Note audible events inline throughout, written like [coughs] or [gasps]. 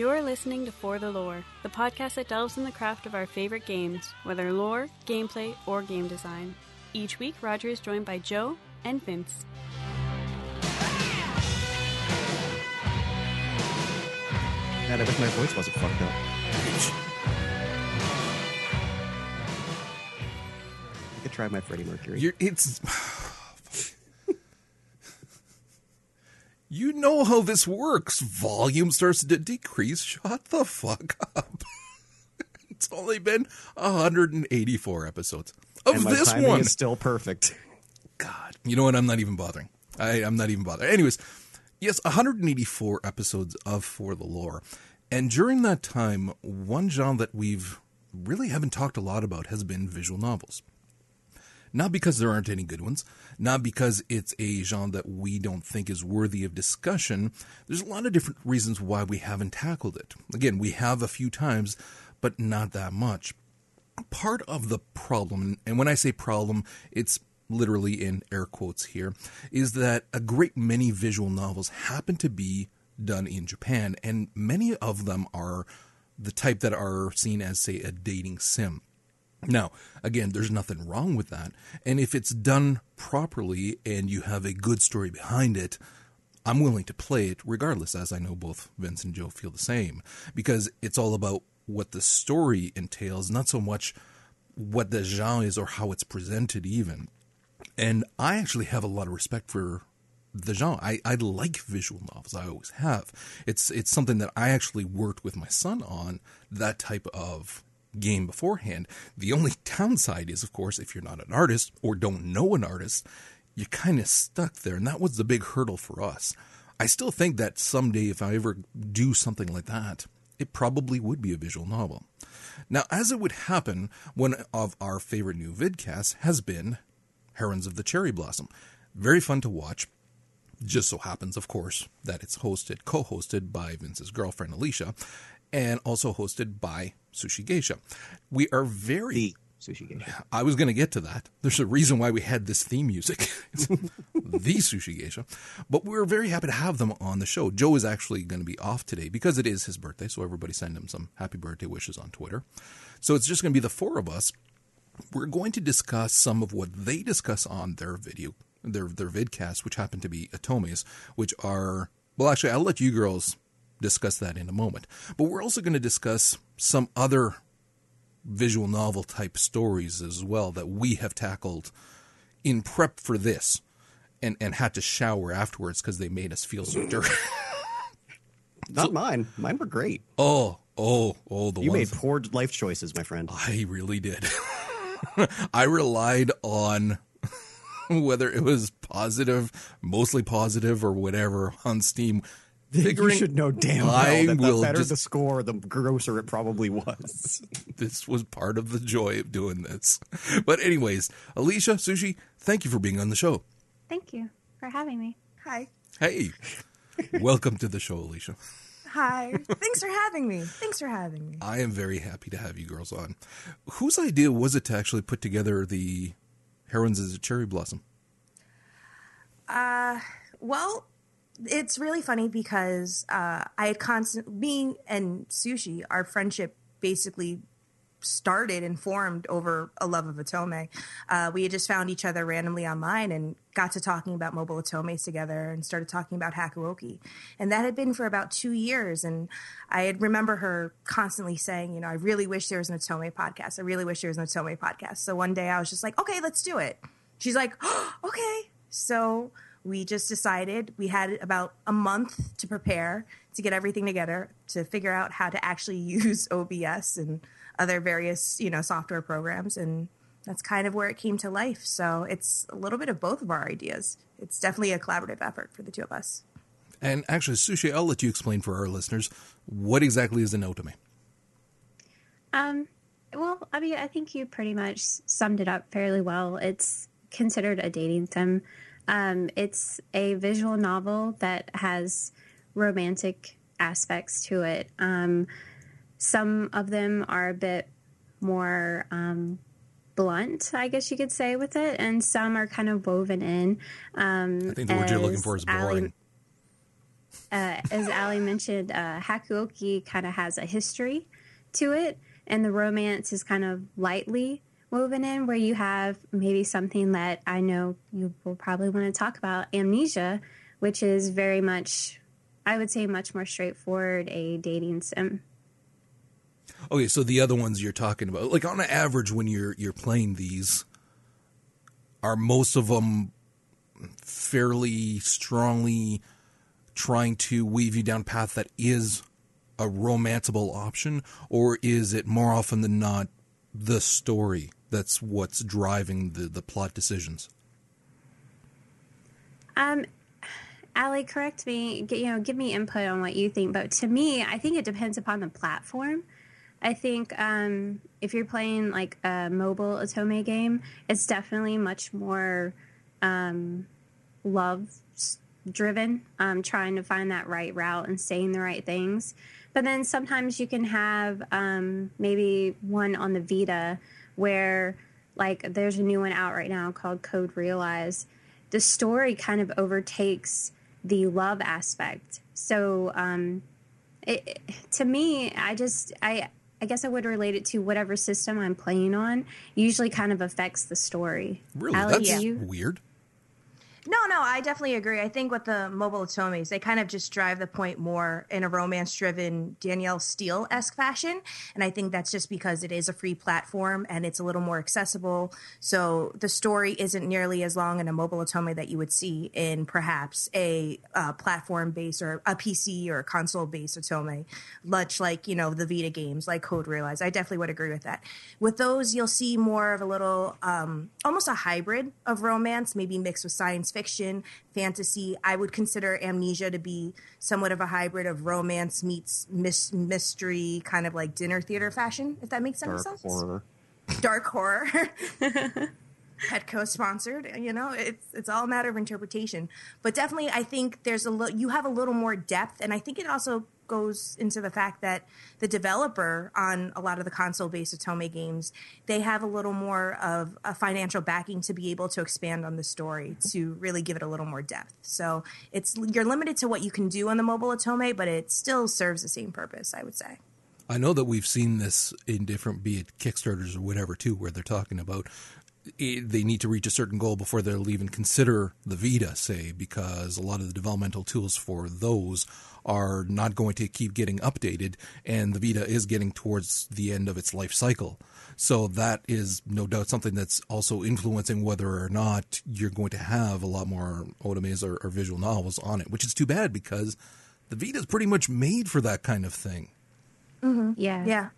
You're listening to For the Lore, the podcast that delves in the craft of our favorite games, whether lore, gameplay, or game design. Each week, Roger is joined by Joe and Vince. Man, I wish my voice wasn't fucked up. I could try my Freddie Mercury. You're, it's. You know how this works. Volume starts to decrease. Shut the fuck up. [laughs] it's only been 184 episodes of and my this timing one. is still perfect. God. You know what? I'm not even bothering. I, I'm not even bothering. Anyways, yes, 184 episodes of For the Lore. And during that time, one genre that we've really haven't talked a lot about has been visual novels. Not because there aren't any good ones, not because it's a genre that we don't think is worthy of discussion. There's a lot of different reasons why we haven't tackled it. Again, we have a few times, but not that much. Part of the problem, and when I say problem, it's literally in air quotes here, is that a great many visual novels happen to be done in Japan, and many of them are the type that are seen as, say, a dating sim. Now, again, there's nothing wrong with that. And if it's done properly and you have a good story behind it, I'm willing to play it regardless, as I know both Vince and Joe feel the same, because it's all about what the story entails, not so much what the genre is or how it's presented, even. And I actually have a lot of respect for the genre. I, I like visual novels. I always have. It's it's something that I actually worked with my son on that type of game beforehand. The only downside is, of course, if you're not an artist or don't know an artist, you're kind of stuck there. And that was the big hurdle for us. I still think that someday, if I ever do something like that, it probably would be a visual novel. Now, as it would happen, one of our favorite new vidcasts has been Herons of the Cherry Blossom. Very fun to watch. Just so happens, of course, that it's hosted, co hosted by Vince's girlfriend, Alicia, and also hosted by Sushi Geisha. We are very. The sushi geisha. I was going to get to that. There's a reason why we had this theme music. [laughs] The Sushi Geisha. But we're very happy to have them on the show. Joe is actually going to be off today because it is his birthday, so everybody send him some happy birthday wishes on Twitter. So it's just going to be the four of us. We're going to discuss some of what they discuss on their video, their their vidcasts, which happen to be Otomes, which are well, actually, I'll let you girls discuss that in a moment. But we're also going to discuss some other visual novel type stories as well that we have tackled in prep for this and, and had to shower afterwards because they made us feel so dirty. [laughs] Not mine. Mine were great. oh, oh, oh, the You made poor life choices, my friend. I really did. [laughs] I relied on [laughs] whether it was positive, mostly positive, or whatever on Steam. You should know damn well I that the better just- the score, the grosser it probably was. [laughs] this was part of the joy of doing this. But anyways, Alicia, Sushi, thank you for being on the show. Thank you for having me. Hi. Hey, [laughs] welcome to the show, Alicia. Hi. Thanks for having me. Thanks for having me. I am very happy to have you girls on. Whose idea was it to actually put together the Herons as a Cherry Blossom? Uh, well, it's really funny because uh, I had constant me and Sushi, our friendship basically started and formed over a love of Otome. Uh, we had just found each other randomly online and got to talking about mobile Otomes together and started talking about Hakuoki. And that had been for about two years. And I had remember her constantly saying, you know, I really wish there was an Otome podcast. I really wish there was an Otome podcast. So one day I was just like, okay, let's do it. She's like, oh, [gasps] okay. So we just decided we had about a month to prepare to get everything together to figure out how to actually [laughs] use OBS and other various you know software programs and that's kind of where it came to life so it's a little bit of both of our ideas it's definitely a collaborative effort for the two of us And actually, Sushi, I'll let you explain for our listeners what exactly is an otome. Um, well, I mean, I think you pretty much summed it up fairly well. It's considered a dating sim. Um, it's a visual novel that has romantic aspects to it. Um, some of them are a bit more um, blunt, I guess you could say, with it, and some are kind of woven in. Um, I think the word you're looking for is boring. [laughs] uh, as Ali mentioned, uh, Hakuoki kind of has a history to it, and the romance is kind of lightly woven in, where you have maybe something that I know you will probably want to talk about, Amnesia, which is very much, I would say, much more straightforward, a dating sim. Okay, so the other ones you're talking about, like on average, when you're you're playing these, are most of them fairly strongly trying to weave you down a path that is a romanceable option, or is it more often than not the story that's what's driving the, the plot decisions? Um, Ali, correct me. You know, give me input on what you think. But to me, I think it depends upon the platform. I think um, if you're playing like a mobile Otome game, it's definitely much more um, love driven, um, trying to find that right route and saying the right things. But then sometimes you can have um, maybe one on the Vita where, like, there's a new one out right now called Code Realize. The story kind of overtakes the love aspect. So, um, it, to me, I just I I guess I would relate it to whatever system I'm playing on. Usually, kind of affects the story. Really, Ali, that's weird. No, no, I definitely agree. I think with the mobile otomes, they kind of just drive the point more in a romance driven Danielle Steel esque fashion. And I think that's just because it is a free platform and it's a little more accessible. So the story isn't nearly as long in a mobile otome that you would see in perhaps a uh, platform based or a PC or console based otome, much like, you know, the Vita games like Code Realize. I definitely would agree with that. With those, you'll see more of a little, um, almost a hybrid of romance, maybe mixed with science fiction, fantasy. I would consider Amnesia to be somewhat of a hybrid of romance meets mis- mystery, kind of like dinner theater fashion, if that makes any Dark sense. Horror. Dark horror. [laughs] Petco sponsored. You know, it's it's all a matter of interpretation. But definitely, I think there's a little. You have a little more depth, and I think it also goes into the fact that the developer on a lot of the console-based Otome games, they have a little more of a financial backing to be able to expand on the story to really give it a little more depth. So it's you're limited to what you can do on the mobile Otome, but it still serves the same purpose, I would say. I know that we've seen this in different, be it Kickstarters or whatever, too, where they're talking about eh, they need to reach a certain goal before they'll even consider the Vita, say, because a lot of the developmental tools for those are not going to keep getting updated, and the Vita is getting towards the end of its life cycle. So that is no doubt something that's also influencing whether or not you're going to have a lot more otomes or, or visual novels on it, which is too bad because the Vita is pretty much made for that kind of thing. Mm-hmm. Yeah. Yeah.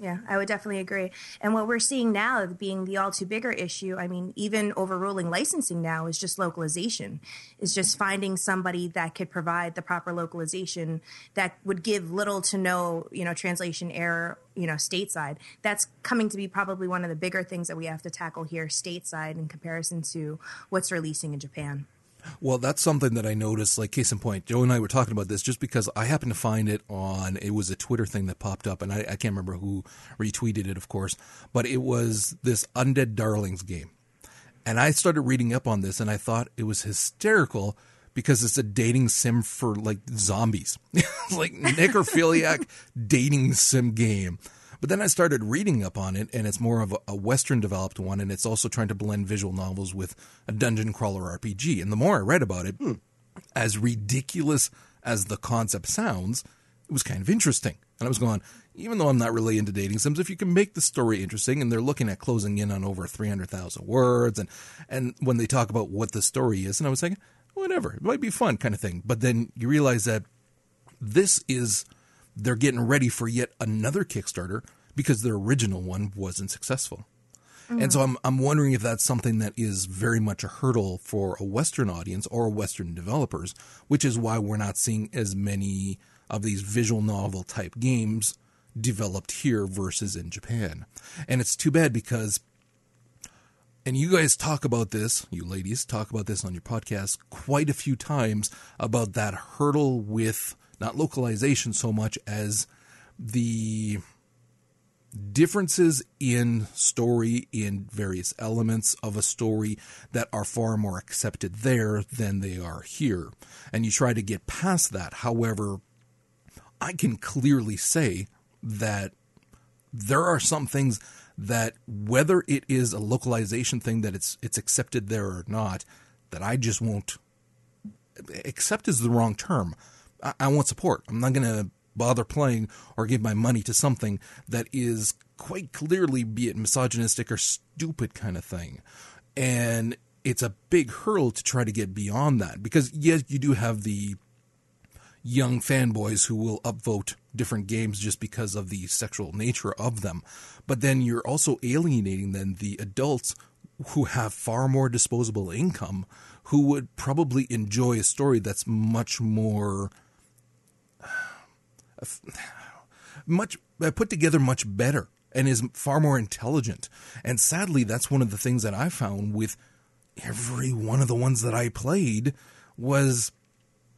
Yeah, I would definitely agree. And what we're seeing now being the all too bigger issue, I mean, even overruling licensing now is just localization. Is just finding somebody that could provide the proper localization that would give little to no, you know, translation error, you know, stateside. That's coming to be probably one of the bigger things that we have to tackle here stateside in comparison to what's releasing in Japan. Well, that's something that I noticed. Like case in point, Joe and I were talking about this just because I happened to find it on. It was a Twitter thing that popped up, and I, I can't remember who retweeted it, of course. But it was this Undead Darlings game, and I started reading up on this, and I thought it was hysterical because it's a dating sim for like zombies, [laughs] like [laughs] necrophiliac dating sim game. But then I started reading up on it, and it's more of a, Western developed one, and it's also trying to blend visual novels with a dungeon crawler RPG. And the more I read about it, hmm. as ridiculous as the concept sounds, it was kind of interesting. And I was going, even though I'm not really into dating sims, if you can make the story interesting, and they're looking at closing in on over 300,000 words, and, and when they talk about what the story is, and I was thinking, whatever, it might be fun kind of thing. But then you realize that this is they're getting ready for yet another Kickstarter because their original one wasn't successful. Mm. And so I'm I'm wondering if that's something that is very much a hurdle for a Western audience or Western developers, which is why we're not seeing as many of these visual novel type games developed here versus in Japan. And it's too bad because and you guys talk about this, you ladies talk about this on your podcast quite a few times about that hurdle with not localization so much as the differences in story, in various elements of a story that are far more accepted there than they are here. And you try to get past that. However, I can clearly say that there are some things that whether it is a localization thing that it's it's accepted there or not, that I just won't accept is the wrong term. I, I won't support. I'm not going to bother playing or give my money to something that is quite clearly, be it misogynistic or stupid kind of thing. And it's a big hurdle to try to get beyond that because, yes, you do have the young fanboys who will upvote different games just because of the sexual nature of them. But then you're also alienating then the adults who have far more disposable income who would probably enjoy a story that's much more much uh, put together much better and is far more intelligent. And sadly, that's one of the things that I found with every one of the ones that I played was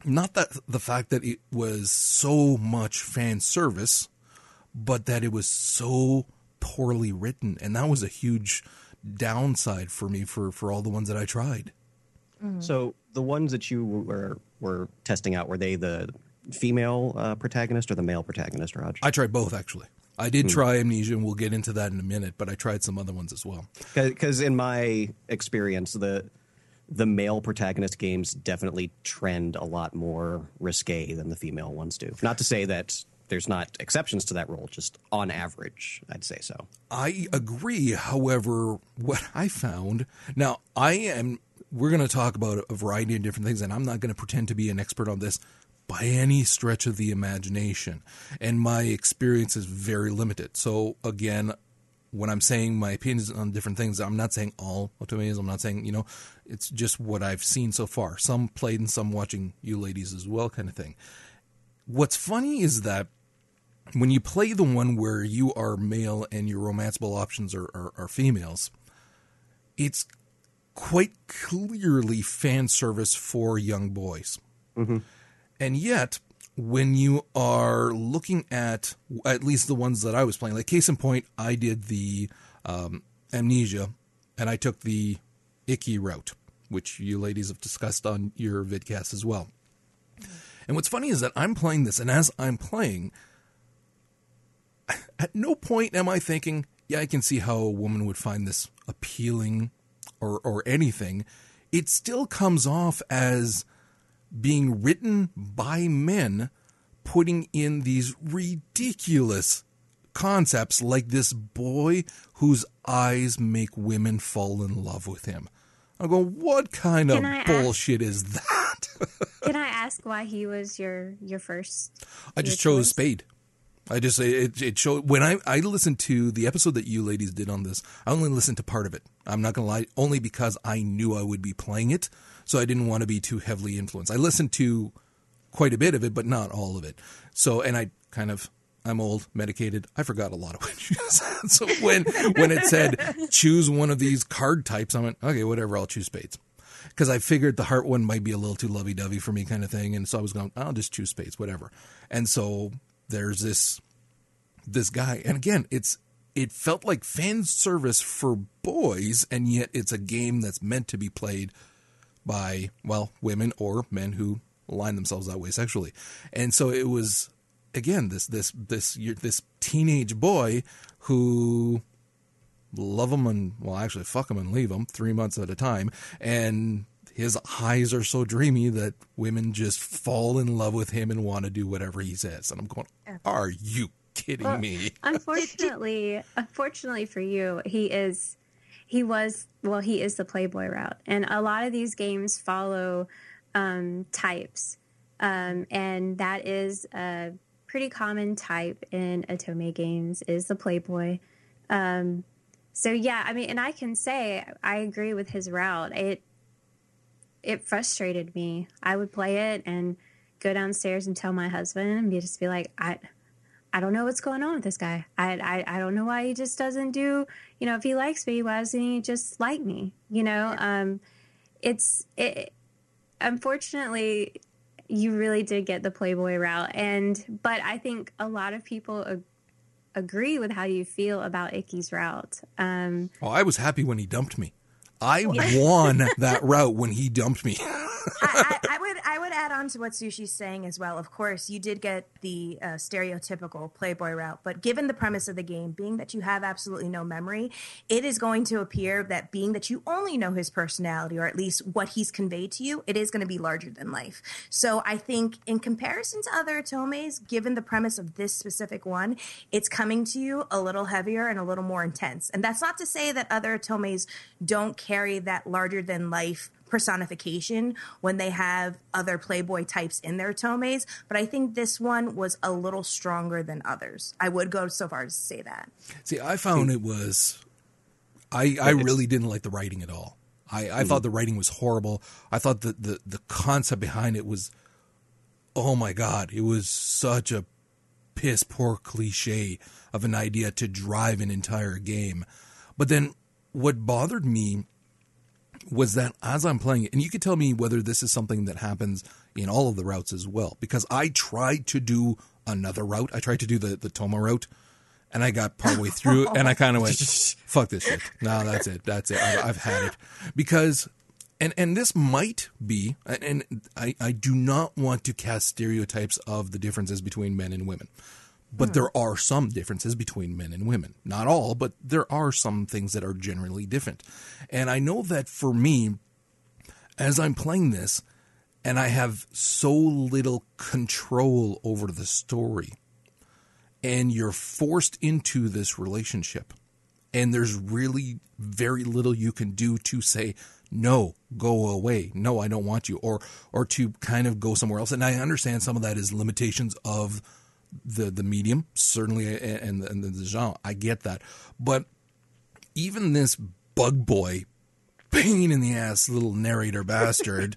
not that the fact that it was so much fan service, but that it was so poorly written, and that was a huge downside for me for for all the ones that I tried. Mm-hmm. So the ones that you were were testing out were they the female uh, protagonist or the male protagonist, Raj? I tried both actually. I did hmm. try Amnesia, and we'll get into that in a minute. But I tried some other ones as well. Because in my experience, the the male protagonist games definitely trend a lot more risque than the female ones do. Not to say that there's not exceptions to that rule, just on average, I'd say so. I agree. However, what I found now, I am. We're going to talk about a variety of different things, and I'm not going to pretend to be an expert on this by any stretch of the imagination. And my experience is very limited. So, again, when I'm saying my opinions on different things, I'm not saying all otomes. I'm not saying, you know, it's just what I've seen so far. Some played and some watching you ladies as well, kind of thing. What's funny is that when you play the one where you are male and your romanceable options are, are, are females, it's quite clearly fan service for young boys. Mm-hmm. And yet, when you are looking at at least the ones that I was playing, like case in point, I did the um, Amnesia and I took the Ikki route, which you ladies have discussed on your vidcast as well. And what's funny is that I'm playing this, and as I'm playing, [laughs] at no point am I thinking, yeah, I can see how a woman would find this appealing or, or anything. It still comes off as being written by men putting in these ridiculous concepts like this boy whose eyes make women fall in love with him. I go, what kind can of I bullshit ask, is that? [laughs] can I ask why he was your your first? I just chose choice? Spade. I just it it showed when I I listened to the episode that you ladies did on this. I only listened to part of it. I'm not gonna lie, only because I knew I would be playing it, so I didn't want to be too heavily influenced. I listened to quite a bit of it, but not all of it. So and I kind of I'm old, medicated. I forgot a lot of [laughs] said. [laughs] So when when it said choose one of these card types, I went okay, whatever. I'll choose spades because I figured the heart one might be a little too lovey dovey for me, kind of thing. And so I was going, I'll just choose spades, whatever. And so there's this this guy, and again, it's it felt like fan service for boys, and yet it's a game that's meant to be played by well women or men who align themselves that way sexually, and so it was again this this this this teenage boy who love him and well actually fuck him and leave him three months at a time and his eyes are so dreamy that women just fall in love with him and want to do whatever he says. And I'm going, are you kidding well, me? unfortunately, unfortunately for you, he is, he was, well, he is the Playboy route. And a lot of these games follow um, types. Um, and that is a pretty common type in otome games is the Playboy. Um, so yeah, I mean, and I can say I agree with his route. It it frustrated me. I would play it and go downstairs and tell my husband and just be like, I I don't know what's going on with this guy. I, I I don't know why he just doesn't do, you know, if he likes me, why doesn't he just like me? You know, um it's it unfortunately you really did get the playboy route and but I think a lot of people agree with how you feel about Ikki's route. Um, oh, I was happy when he dumped me. I [laughs] won that route when he dumped me. I, [laughs] I, I, would I would add on to what Sushi's saying as well. Of course, you did get the uh, stereotypical Playboy route, but given the premise of the game, being that you have absolutely no memory, it is going to appear that being that you only know his personality or at least what he's conveyed to you, it is going to be larger than life. So I think in comparison to other Otomes, given the premise of this specific one, it's coming to you a little heavier and a little more intense. And that's not to say that other Otomes don't carry that larger than life personification when they have other Playboy types in their tomes, but I think this one was a little stronger than others. I would go so far as to say that. See, I found it was, I I really didn't like the writing at all. I, I mm-hmm. thought the writing was horrible. I thought that the the concept behind it was, oh my god, it was such a piss poor cliche of an idea to drive an entire game. But then what bothered me was that as I'm playing it, and you could tell me whether this is something that happens in all of the routes as well, because I tried to do another route. I tried to do the, the Toma route, and I got partway through, and I kind of went, [laughs] fuck this shit. No, that's it. That's it. I, I've had it. Because, and, and this might be, and I, I do not want to cast stereotypes of the differences between men and women. But hmm. there are some differences between men and women. Not all, but there are some things that are generally different. And I know that for me, as I'm playing this, and I have so little control over the story, and you're forced into this relationship, and there's really very little you can do to say, no, go away. No, I don't want you, or or to kind of go somewhere else. And I understand some of that is limitations of the the medium certainly and, and the genre. I get that, but even this bug boy, pain in the ass little narrator bastard,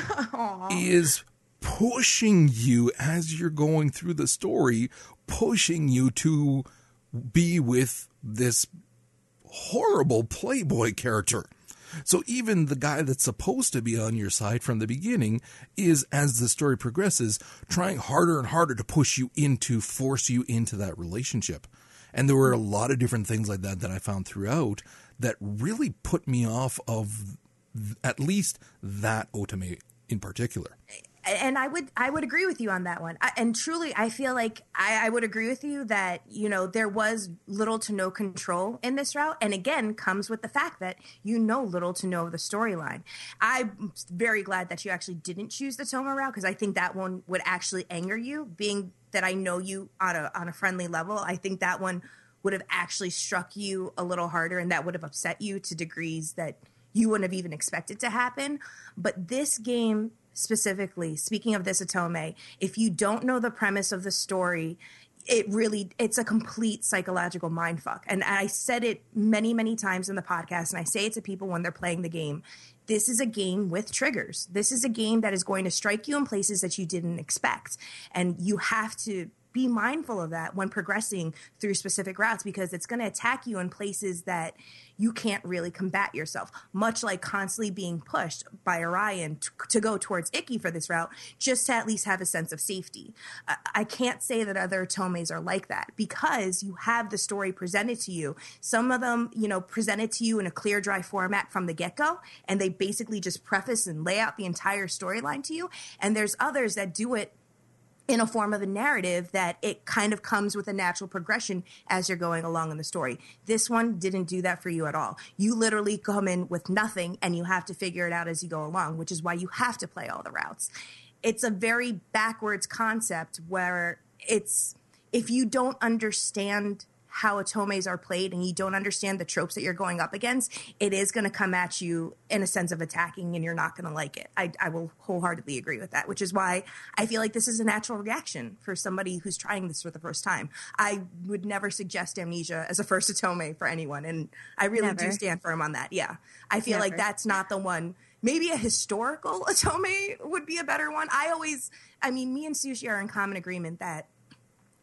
[laughs] is pushing you as you're going through the story, pushing you to be with this horrible playboy character. So even the guy that's supposed to be on your side from the beginning is, as the story progresses, trying harder and harder to push you into, force you into that relationship. And there were a lot of different things like that that I found throughout that really put me off of at least that otome in particular and I would I would agree with you on that one. I, and truly, I feel like I, I, would agree with you that you know there was little to no control in this route, and again comes with the fact that you know little to no of the storyline. I'm very glad that you actually didn't choose the Toma route because I think that one would actually anger you. Being that I know you on a on a friendly level, I think that one would have actually struck you a little harder, and that would have upset you to degrees that you wouldn't have even expected to happen. But this game specifically, speaking of this Otome, if you don't know the premise of the story, it really it's a complete psychological mind fuck. And I said it many, many times in the podcast, and I say it to people when they're playing the game. This is a game with triggers. This is a game that is going to strike you in places that you didn't expect. And you have to be mindful of that when progressing through specific routes because it's going to attack you in places that you can't really combat yourself. Much like constantly being pushed by Orion to, to go towards Ikki for this route, just to at least have a sense of safety. I can't say that other Tomes are like that because you have the story presented to you. Some of them, you know, presented to you in a clear, dry format from the get go, and they basically just preface and lay out the entire storyline to you. And there's others that do it in a form of a narrative that it kind of comes with a natural progression as you're going along in the story. This one didn't do that for you at all. You literally come in with nothing and you have to figure it out as you go along, which is why you have to play all the routes. It's a very backwards concept where it's if you don't understand how atomes are played and you don't understand the tropes that you're going up against, it is going to come at you in a sense of attacking and you're not going to like it. I, I will wholeheartedly agree with that, which is why I feel like this is a natural reaction for somebody who's trying this for the first time. I would never suggest amnesia as a first otome for anyone. And I really never. do stand firm on that. Yeah. I feel never. like that's not the one maybe a historical otome would be a better one. I always, I mean, me and Sushi are in common agreement that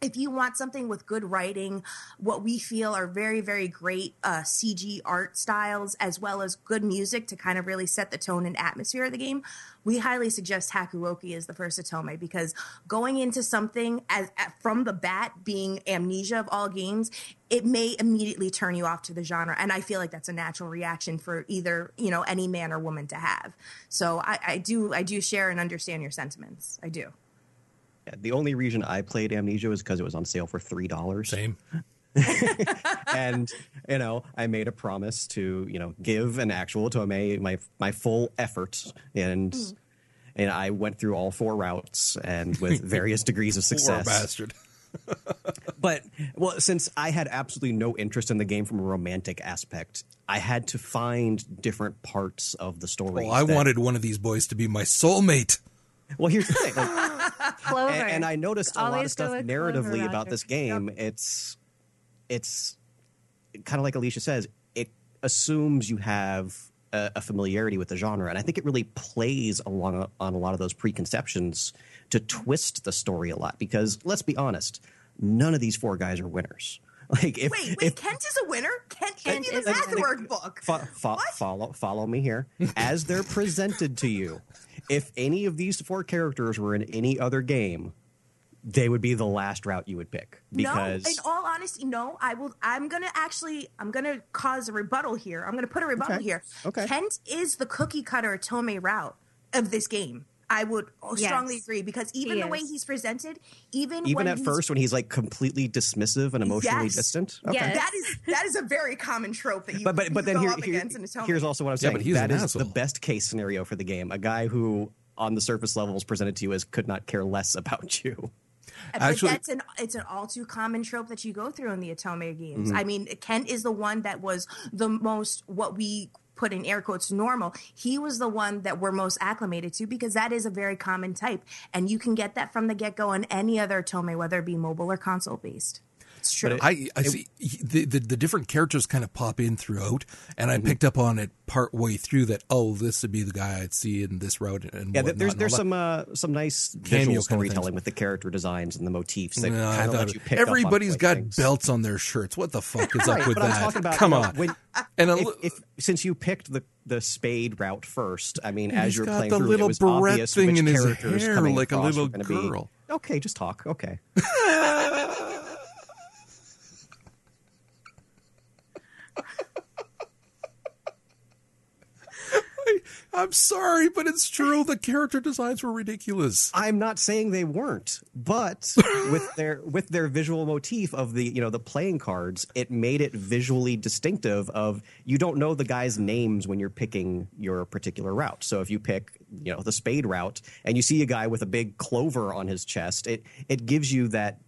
if you want something with good writing, what we feel are very, very great uh, CG art styles, as well as good music to kind of really set the tone and atmosphere of the game, we highly suggest Hakuoki as the first Otome because going into something as from the bat being amnesia of all games, it may immediately turn you off to the genre, and I feel like that's a natural reaction for either you know any man or woman to have. So I, I do I do share and understand your sentiments. I do. Yeah, the only reason I played Amnesia was because it was on sale for three dollars. Same. [laughs] and you know, I made a promise to you know give an actual Otome my my full effort, and mm. and I went through all four routes and with [laughs] various degrees of success. Poor bastard. [laughs] but well, since I had absolutely no interest in the game from a romantic aspect, I had to find different parts of the story. Oh, I that, wanted one of these boys to be my soulmate. Well, here's the thing. Like, [laughs] Clover. And, and, I noticed a lot of stuff narratively Clover, about this game. Yep. It's it's kind of like Alicia says. It assumes you have a, a, familiarity with the genre, and I think it really plays along on a lot of those preconceptions to twist the story a lot. Because let's be honest, none of these four guys are winners. [laughs] Like if, wait, wait, if, Kent is a winner. Kent, Kent is the math book. Fo- fo- follow, follow me here. As they're presented to you, if any of these four characters were in any other game, they would be the last route you would pick. Because no, in all honesty, no. I will. I'm gonna actually. I'm gonna cause a rebuttal here. I'm gonna put a rebuttal okay. here. Okay. Kent is the cookie cutter Tome route of this game. I would strongly agree because even he the is. way he's presented, even even at first when he's like completely dismissive and emotionally yes. distant, okay. yes. that is that is a very common trope that you. But but, but then here, here here's also what I'm saying. Yeah, but he's that is asshole. the best case scenario for the game. A guy who, on the surface level, is presented to you as could not care less about you. But Actually, that's an it's an all too common trope that you go through in the Otome games. Mm-hmm. I mean, Kent is the one that was the most what we put in air quotes normal, he was the one that we're most acclimated to because that is a very common type. And you can get that from the get go on any other Tome, whether it be mobile or console based. It's true. It, I, I see the, the, the different characters kind of pop in throughout, and I mm-hmm. picked up on it part way through that. Oh, this would be the guy I'd see in this route. And yeah, there's there's some uh, some nice visual storytelling with the character designs and the motifs that no, kind of let you pick. Everybody's got things. belts on their shirts. What the fuck [laughs] is up with that? About, Come on. When, and if, if, since you picked the the spade route first, I mean, as you're playing the through, little it was obvious thing which in his characters hair, coming like a little girl. Be, okay, just talk. Okay. [laughs] I'm sorry, but it's true. The character designs were ridiculous. I'm not saying they weren't, but [laughs] with their with their visual motif of the you know the playing cards, it made it visually distinctive. Of you don't know the guys' names when you're picking your particular route. So if you pick you know the spade route and you see a guy with a big clover on his chest, it it gives you that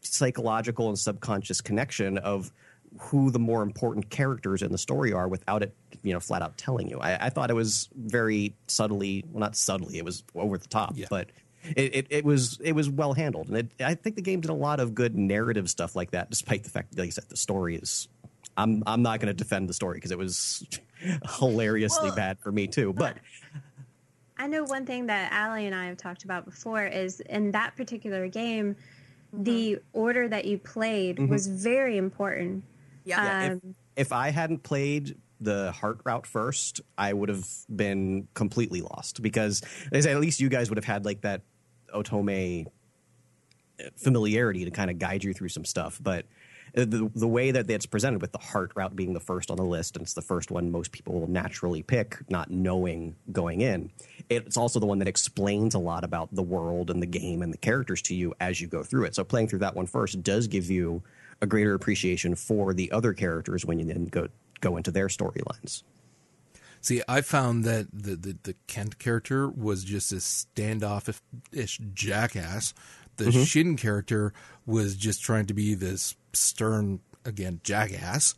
psychological and subconscious connection of who the more important characters in the story are without it, you know, flat out telling you. I, I thought it was very subtly, well, not subtly, it was over the top, yeah. but it, it, it, was it was well handled, and it, I think the game did a lot of good narrative stuff like that. Despite the fact, like you said, the story is. I'm I'm not going to defend the story because it was [laughs] hilariously well, bad for me too, but. I know one thing that Allie and I have talked about before is in that particular game, the mm-hmm. order that you played mm-hmm. was very important yeah. Um, if, if I hadn't played the heart route first, I would have been completely lost because at least you guys would have had like that Otome uh, familiarity to kind of guide you through some stuff. But uh, the the way that it's presented with the heart route being the first on the list and it's the first one most people will naturally pick, not knowing going in. It's also the one that explains a lot about the world and the game and the characters to you as you go through it. So playing through that one first does give you a greater appreciation for the other characters when you then go go into their storylines. See, I found that the, the, the Kent character was just a standoffish jackass. The mm-hmm. Shin character was just trying to be this stern, again, jackass.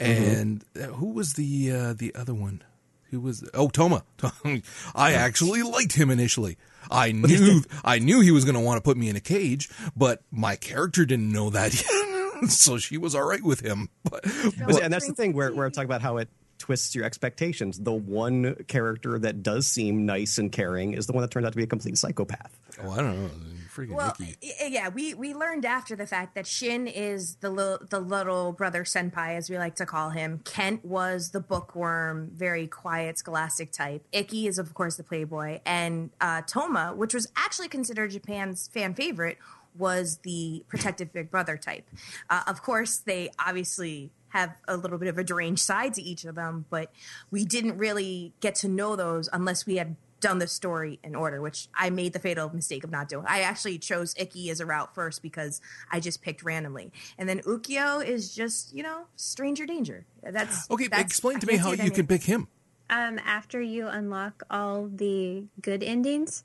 Mm-hmm. And mm-hmm. who was the uh, the other one? Who was oh Toma? [laughs] I actually liked him initially. I [laughs] knew I knew he was going to want to put me in a cage, but my character didn't know that [laughs] yet. [laughs] so she was all right with him. [laughs] But, but, and that's the thing where, where I'm talking about how it twists your expectations. The one character that does seem nice and caring is the one that turns out to be a complete psychopath. Oh, I don't know. freaking Well, icky. yeah, we we learned after the fact that Shin is the little the little brother senpai, as we like to call him. Kent was the bookworm, very quiet, scholastic type. Ikki is of course the playboy, and uh, Toma, which was actually considered Japan's fan favorite, was the protective big brother type. Uh, of course, they obviously have a little bit of a deranged side to each of them, but we didn't really get to know those unless we had done the story in order, which I made the fatal mistake of not doing. I actually chose Ikki as a route first because I just picked randomly, and then Ukyo is just you know stranger danger. That's Okay, that's- explain to me how you can pick him. Um, after you unlock all the good endings,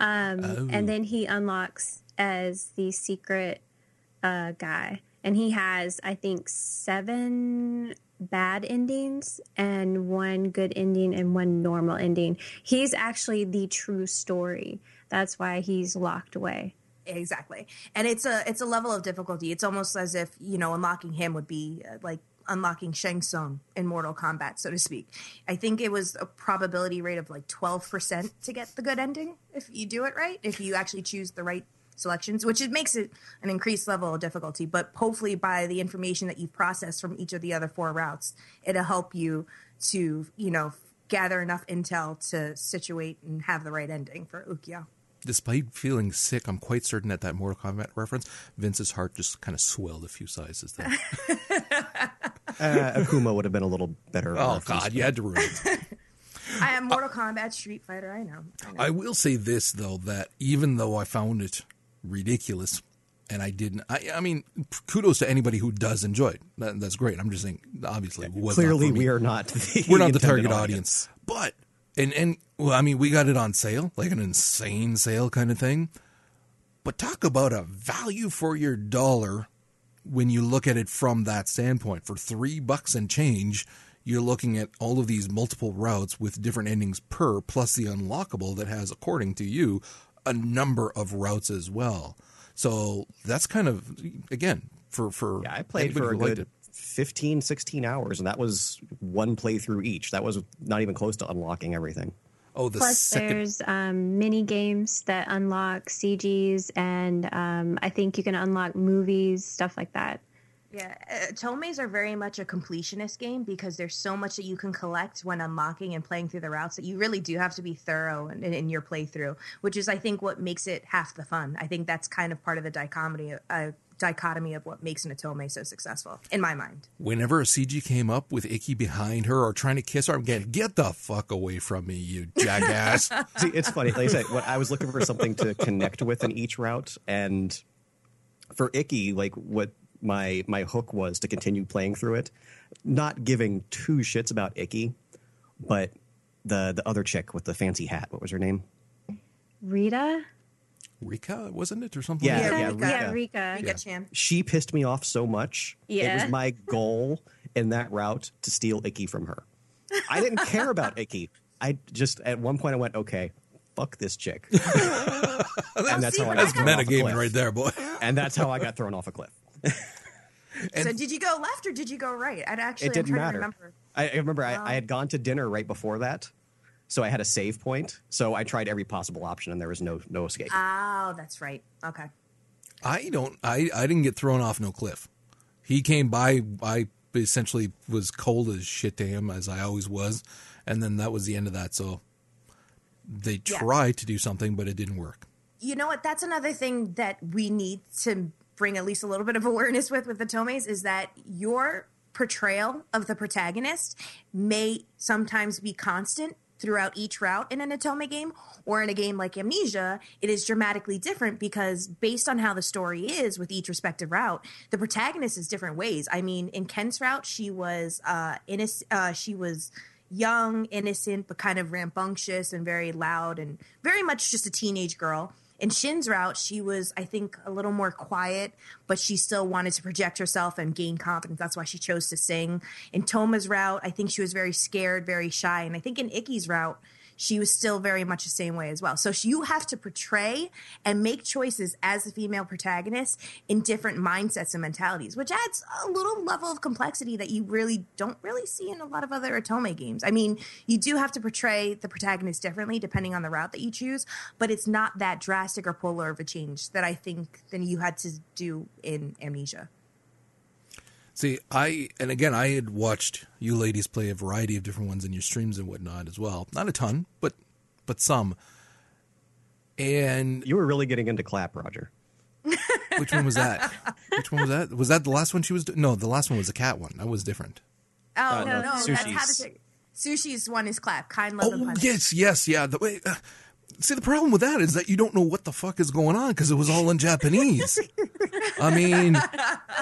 um, Oh. and then he unlocks as the secret uh, guy, and he has I think seven bad endings and one good ending and one normal ending. He's actually the true story. That's why he's locked away. exactly and it's a it's a level of difficulty it's almost as if you know unlocking him would be uh, like unlocking Shang Tsung in Mortal Kombat, so to speak. I think it was a probability rate of like 12% to get the good ending if you do it right, if you actually choose the right selections, which it makes it an increased level of difficulty. But hopefully, by the information that you've processed from each of the other four routes, it'll help you to, you know, gather enough intel to situate and have the right ending for Ukyo. Despite feeling sick, I'm quite certain at that Mortal Kombat reference, Vince's heart just kind of swelled a few sizes there. [laughs] Uh, Akuma would have been a little better. oh, reference. God, you had to ruin it. [laughs] I am Mortal Kombat, Street Fighter. I know. I know. I will say this, though, that even though I found it ridiculous, and I didn't, I, I mean, kudos to anybody who does enjoy it. That, that's great. I'm just saying, obviously, was Clearly, we are not. The [laughs] we're not the target audience. But and and well, I mean, we got it on sale, like an insane sale kind of thing. But talk about a value for your dollar when you look at it from that standpoint. For three bucks and change, you're looking at all of these multiple routes with different endings per, plus the unlockable that has, according to you, a number of routes as well. So that's kind of again for for Yeah, I played for a good it. 15, 16 hours, and that was one playthrough each. That was not even close to unlocking everything. Oh, the Plus, second there's um, mini games that unlock CGs, and um, I think you can unlock movies, stuff like that. Yeah, uh, Tomeis are very much a completionist game because there's so much that you can collect when unlocking and playing through the routes that you really do have to be thorough in, in your playthrough, which is, I think, what makes it half the fun. I think that's kind of part of the dichotomy, uh, dichotomy of what makes an Otome so successful, in my mind. whenever a CG came up with Ikki behind her or trying to kiss her, I'm getting, get the fuck away from me, you [laughs] jackass. See, it's funny. Like I said, what I was looking for something to connect with in each route, and for Ikki, like what my my hook was to continue playing through it, not giving two shits about Ikki, but the the other chick with the fancy hat. What was her name? Rita? Rika, wasn't it? Or something Yeah, like that? yeah, Rika. Yeah, Rika. Rika. Get Chan. She pissed me off so much. Yeah. It was my goal in that route to steal Ikki from her. I didn't care about [laughs] Ikki. I just at one point I went, okay, fuck this chick, [laughs] and that's see, how I got that's thrown off a Metagaming cliff. right there, boy. And that's how I got thrown off a cliff. So, did you go left or did you go right? I'd actually, it didn't I'm trying matter. to remember. I, I remember I, I oh. had gone to dinner right before that, so I had a save point. So I tried every possible option, and there was no no escape. Oh, that's right. Okay. I don't, I, I didn't get thrown off no cliff. He came by, I essentially was cold as shit to him, as I always was. And then that was the end of that. So they Yeah. tried to do something, but it didn't work. you know what that's another thing that we need to bring at least a little bit of [laughs] awareness with with the tomes is that your portrayal of the protagonist may sometimes be constant throughout each route in an Otome game or in a game like Amnesia, it is dramatically different because based on how the story is with each respective route, the protagonist is different ways. I mean, in Ken's route, she was uh, innocent. Uh, she was young, innocent, but kind of rambunctious and very loud and very much just a teenage girl. In Shin's route, she was, I think, a little more quiet, but she still wanted to project herself and gain confidence. That's why she chose to sing. In Toma's route, I think she was very scared, very shy. And I think in Ikki's route, she was still very much the same way as well. So you have to portray and make choices as the female protagonist in different mindsets and mentalities, which adds a little level of complexity that you really don't really see in a lot of other Otome games. I mean, you do have to portray the protagonist differently depending on the route that you choose, but it's not that drastic or polar of a change that I think than you had to do in Amnesia. See, I and again, I had watched you ladies play a variety of different ones in your streams and whatnot as well. Not a ton, but but some. And You were really getting into clap, Roger. [laughs] which one was that? Which one was that? Was that the last one she was? Do- no, the last one was a cat one. That was different. Oh Uh, no, no, no, that's how Sushi's- to Sushi's one is clap, kind love and Oh punish. yes, yes, yeah. The way. Uh, see, the problem with that is that you don't know what the fuck is going on because it was all in Japanese. I mean,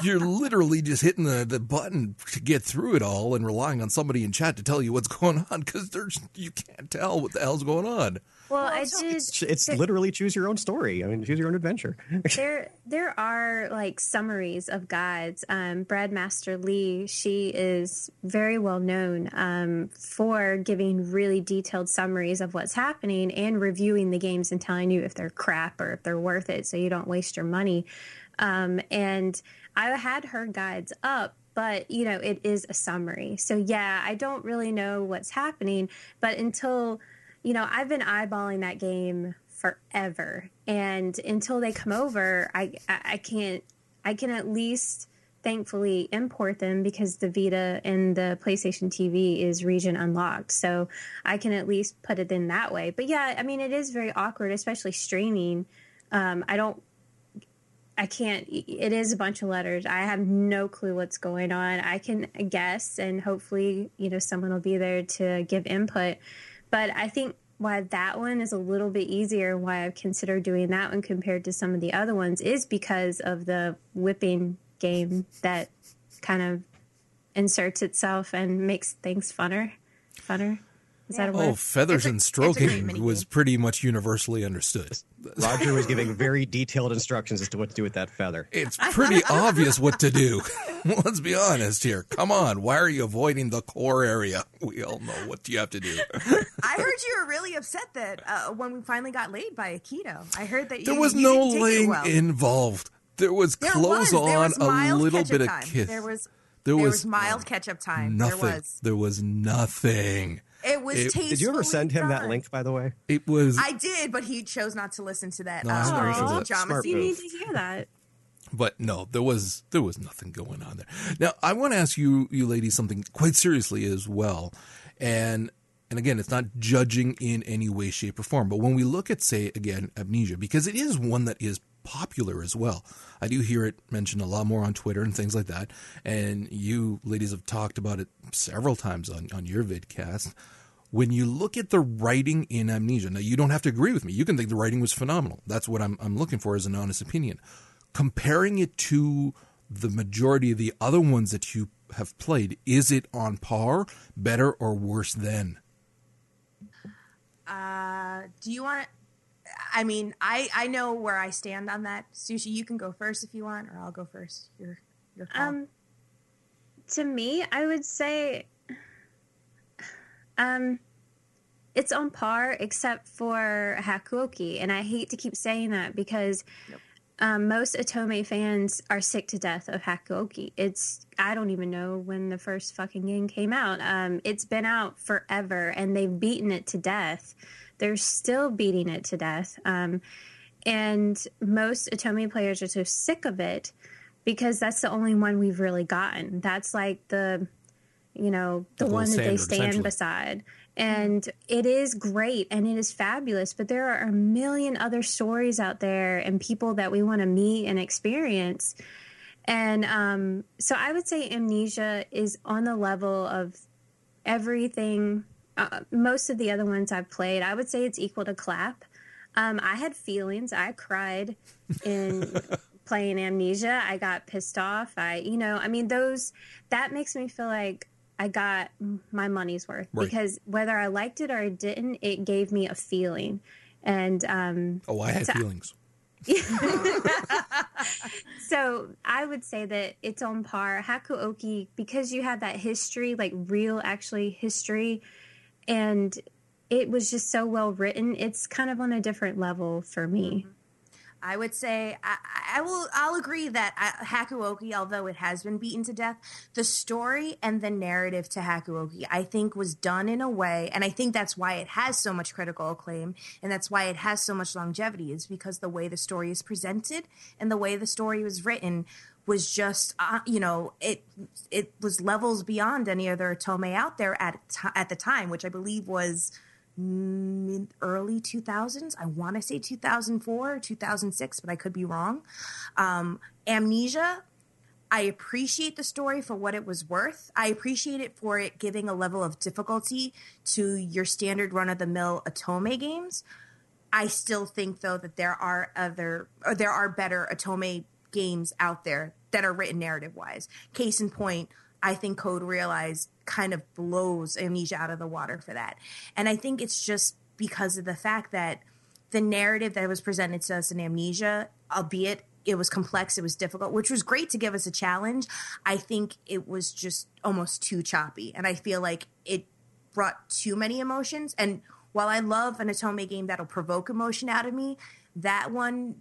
you're literally just hitting the, the button to get through it all and relying on somebody in chat to tell you what's going on because there's you can't tell what the hell's going on. Well, I so did. It's, it's there- literally choose your own story. I mean, choose your own adventure. [laughs] there there are like summaries of guides um, brad master lee she is very well known um, for giving really detailed summaries of what's happening and reviewing the games and telling you if they're crap or if they're worth it so you don't waste your money um, and i had her guides up but you know it is a summary so yeah i don't really know what's happening but until you know i've been eyeballing that game forever and until they come over i i, can't i can at least thankfully import them because the vita and the playstation tv is region unlocked so i can at least put it in that way but yeah i mean it is very awkward especially streaming um, i don't I can't. It is a bunch of letters. I have no clue what's going on. I can guess, and hopefully, you know, someone will be there to give input. But I think why that one is a little bit easier, why I've considered doing that one compared to some of the other ones, is because of the whipping game that kind of inserts itself and makes things funner. Funner. Is that a word? Oh, feathers a- and it's a great stroking was pretty much universally understood. Roger was giving [laughs] very detailed instructions as to what to do with that feather. It's pretty obvious what to do. [laughs] Let's be honest here. Come on, why are you avoiding the core area? We all know what you have to do. [laughs] I heard you were really upset that uh, when we finally got laid by Akito. I heard that There was you no didn't take laying well. involved. There was There clothes was. There on, was a mild little bit of time. kiss. There was there there was, was mild catch-up time. nothing. There was. There was nothing. It was It- tastefully Did you ever send him that link, by the way? It was, I did, but he chose not to listen to that. No, uh, smart version move. Smart you need to hear that. but no, there was there was nothing going on there. Now, I want to ask you, you ladies, something quite seriously as well, and and again, it's not judging in any way, shape, or form. But when we look at, say, again, amnesia, because it is one that is popular as well. I do hear it mentioned a lot more on Twitter and things like that. And you ladies have talked about it several times on, on your vidcast. When you look at the writing in Amnesia, now you don't have to agree with me. You can think the writing was phenomenal. That's what I'm, I'm looking for as an honest opinion. Comparing it to the majority of the other ones that you have played, is it on par, better, or worse than? Uh, do you want to? I mean, I I know where I stand on that. Sushi, you can go first if you want, or I'll go first. Your your call. Um, to me, I would say, um, it's on par except for Hakuoki, and I hate to keep saying that because um, most Otome fans are sick to death of Hakuoki. It's I don't even know when the first fucking game came out. Um, it's been out forever, and they've beaten it to death. They're still beating it to death. Um, and most Otome players are so sick of it because that's the only one we've really gotten. That's like the, you know, the, The one that they stand beside. And it is great and it is fabulous, but there are a million other stories out there and people that we want to meet and experience. And um, so I would say Amnesia is on the level of everything. Uh, most of the other ones I've played, I would say it's equal to Clap. Um, I had feelings. I cried in [laughs] playing Amnesia. I got pissed off. I, you know, I mean, those, that makes me feel like I got my money's worth Right. because whether I liked it or I didn't, it gave me a feeling. And um, Oh, I had So- feelings. [laughs] so I would say that it's on par. Hakuoki, because you have that history, like real actually history, and it was just so well written. It's kind of on a different level for me. I would say I, I will. I'll agree that uh, Hakuoki, although it has been beaten to death, the story and the narrative to Hakuoki, I think, was done in a way, and I think that's why it has so much critical acclaim, and that's why it has so much longevity, is because the way the story is presented and the way the story was written was just, uh, you know, it it was levels beyond any other Otome out there at t- at the time, which I believe was mid early 2000s. I want to say 2004 or 2006, but I could be wrong. Um, Amnesia, I appreciate the story for what it was worth. I appreciate it for it giving a level of difficulty to your standard run of the mill Otome games. I still think though that there are other or there are better Otome games out there that are written narrative wise. Case in point, I think Code Realize kind of blows Amnesia out of the water for that. And I think it's just because of the fact that the narrative that was presented to us in Amnesia, albeit it was complex, it was difficult, which was great to give us a challenge. I think it was just almost too choppy. And I feel like it brought too many emotions. And while I love an Otome game that'll provoke emotion out of me, that one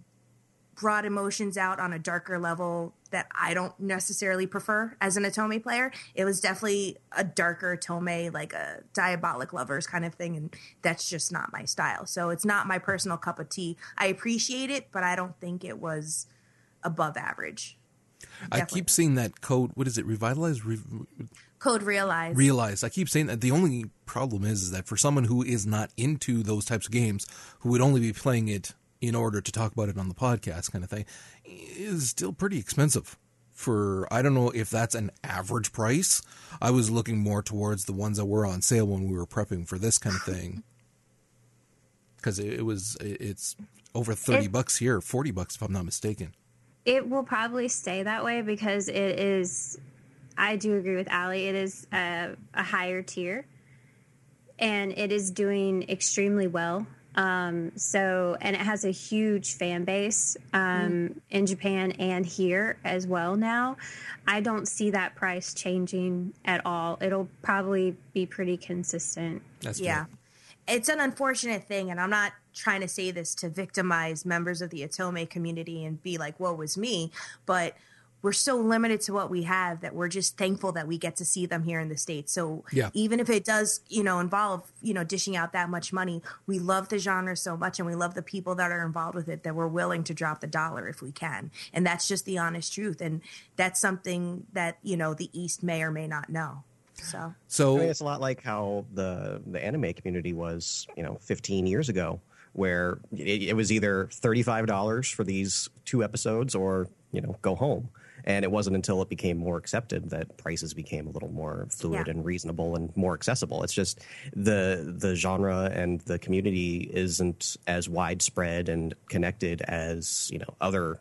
brought emotions out on a darker level that I don't necessarily prefer as an Otome player. It was definitely a darker Otome, like a Diabolik Lovers kind of thing, and that's just not my style. So it's not my personal cup of tea. I appreciate it, but I don't think it was above average. I keep seeing that code. What is it? Revitalize. Re- Code realize. realize. I keep saying that. The only problem is, is that for someone who is not into those types of games, who would only be playing it in order to talk about it on the podcast, kind of thing, is still pretty expensive. For I don't know if that's an average price. I was looking more towards the ones that were on sale when we were prepping for this kind of thing, [laughs] because it, it was it's over thirty It- bucks here, forty bucks if I'm not mistaken. It will probably stay that way because it is. I do agree with Ali. It is a, a higher tier, and it is doing extremely well. Um, so, and it has a huge fan base um, in Japan and here as well. Now, I don't see that price changing at all. It'll probably be pretty consistent. That's Yeah. fair. It's an unfortunate thing, and I'm not trying to say this to victimize members of the Otome community and be like, woe was me, but we're so limited to what we have that we're just thankful that we get to see them here in the States. So Yeah. even if it does, you know, involve, you know, dishing out that much money, we love the genre so much and we love the people that are involved with it that we're willing to drop the dollar if we can. And that's just the honest truth. And that's something that, you know, the East may or may not know. So So I mean, it's a lot like how the the anime community was, you know, 15 years ago, where it, it was either $35 for these two episodes or you know go home. And it wasn't until it became more accepted that prices became a little more fluid Yeah. and reasonable and more accessible. It's just the the genre and the community isn't as widespread and connected as you know other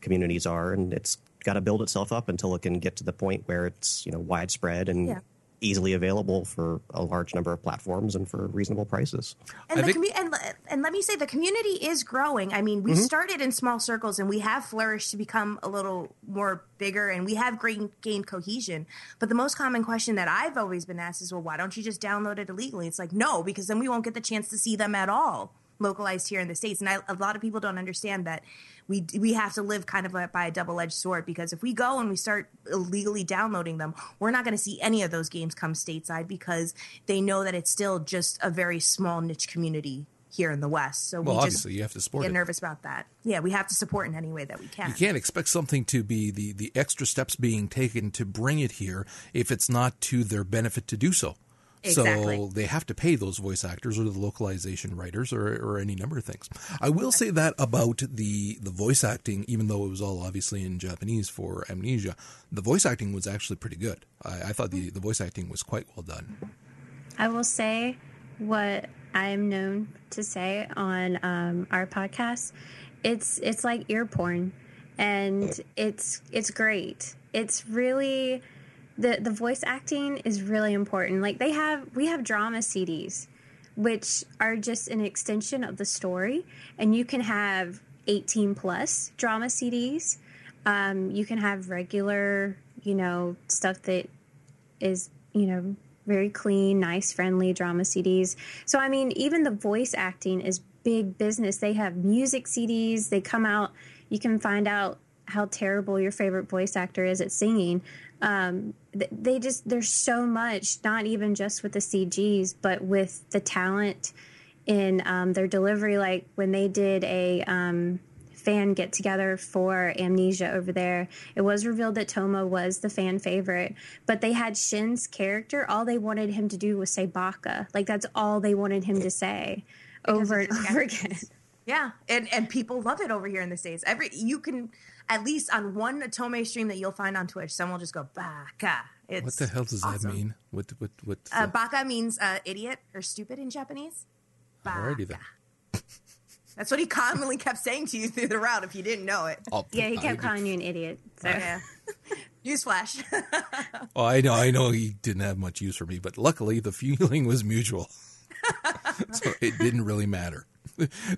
communities are, and it's got to build itself up until it can get to the point where it's you know widespread and Yeah. easily available for a large number of platforms and for reasonable prices. And the think- commu- and, le- and let me say the community is growing. I mean, we mm-hmm. started in small circles and we have flourished to become a little more bigger and we have great gained cohesion. But the most common question that I've always been asked is, well, why don't you just download it illegally? It's like, no, because then we won't get the chance to see them at all localized here in the states. And I, a lot of people don't understand that we we have to live kind of by a double edged sword because if we go and we start illegally downloading them, we're not going to see any of those games come stateside because they know that it's still just a very small niche community here in the West. So well, we just obviously you have to support get it. nervous about that. Yeah, we have to support in any way that we can. You can't expect something to be the, the extra steps being taken to bring it here if it's not to their benefit to do so. Exactly. So they have to pay those voice actors or the localization writers or, or any number of things. I will say that about the, the voice acting, even though it was all obviously in Japanese for Amnesia, the voice acting was actually pretty good. I, I thought the, the voice acting was quite well done. I will say what I'm known to say on um, our podcast. It's it's like ear porn, and it's it's great. It's really the the voice acting is really important. Like they have we have drama CDs, which are just an extension of the story, and you can have 18 plus drama CDs. Um, you can have regular, you know, stuff that is you know very clean, nice, friendly drama CDs. So, I mean, even the voice acting is big business. They have music CDs, they come out, you can find out how terrible your favorite voice actor is at singing. Um, they just, there's so much, not even just with the CGs, but with the talent in um, their delivery. Like when they did a, um, fan get together for Amnesia over there. It was revealed that Toma was the fan favorite, but they had Shin's character. All they wanted him to do was say Baka. Like that's all they wanted him to say over and over again. Yeah, and and people love it over here in the states. Every you can at least on one Otome stream that you'll find on Twitch, someone will just go Baka. It's what the hell does awesome. that mean? What what what? Uh, baka means uh, idiot or stupid in Japanese. Alrighty [laughs] then. That's what he commonly kept saying to you through the route if you didn't know it. Oh, Yeah, he I kept did- calling you an idiot. So. Yeah. [laughs] Newsflash. [laughs] Oh, I know, I know he didn't have much use for me, but luckily the feeling was mutual, [laughs] so it didn't really matter.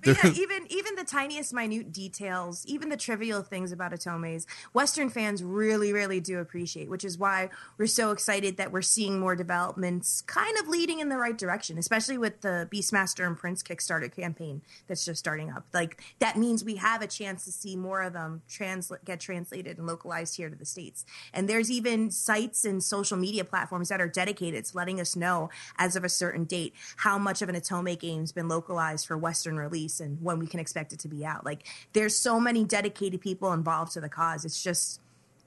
Yeah, even even the tiniest minute details, even the trivial things about Otomes, Western fans really, really do appreciate, which is why we're so excited that we're seeing more developments kind of leading in the right direction, especially with the Beastmaster and Prince Kickstarter campaign that's just starting up. Like that means we have a chance to see more of them transla- get translated and localized here to the States. And there's even sites and social media platforms that are dedicated to letting us know as of a certain date how much of an Otome game's been localized for Western release and when we can expect it to be out. Like there's so many dedicated people involved to the cause. It's just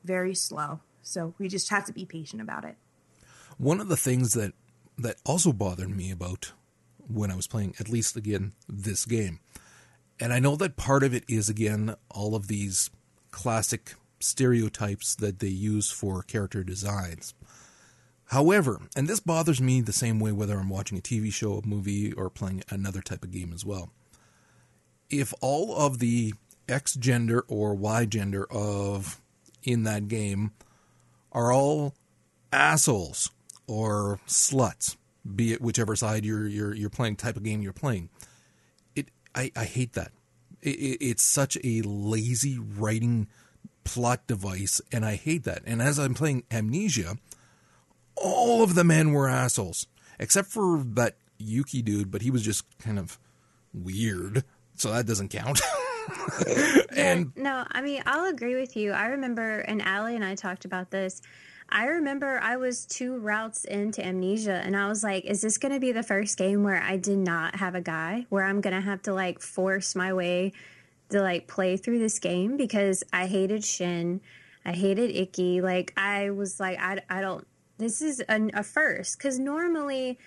very slow. So we just have to be patient about it. One of the things that that also bothered me about when I was playing, at least again this game, and I know that part of it is again all of these classic stereotypes that they use for character designs. However, and this bothers me the same way whether I'm watching a TV show, a movie, or playing another type of game as well. If all of the X gender or Y gender of in that game are all assholes or sluts, be it whichever side you're you're you're playing type of game you're playing. It I, I hate that. It, it, it's such a lazy writing plot device, and I hate that. And as I'm playing Amnesia, all of the men were assholes, except for that Yuki dude, but he was just kind of weird, so that doesn't count. [laughs] and no, I mean, I'll agree with you. I remember, and Allie and I talked about this. I remember I was two routes into Amnesia, and I was like, is this going to be the first game where I did not have a guy, where I'm going to have to like force my way to like play through this game because I hated Shin. I hated Ikki. Like, I was like, I, I don't, this is a, a first because normally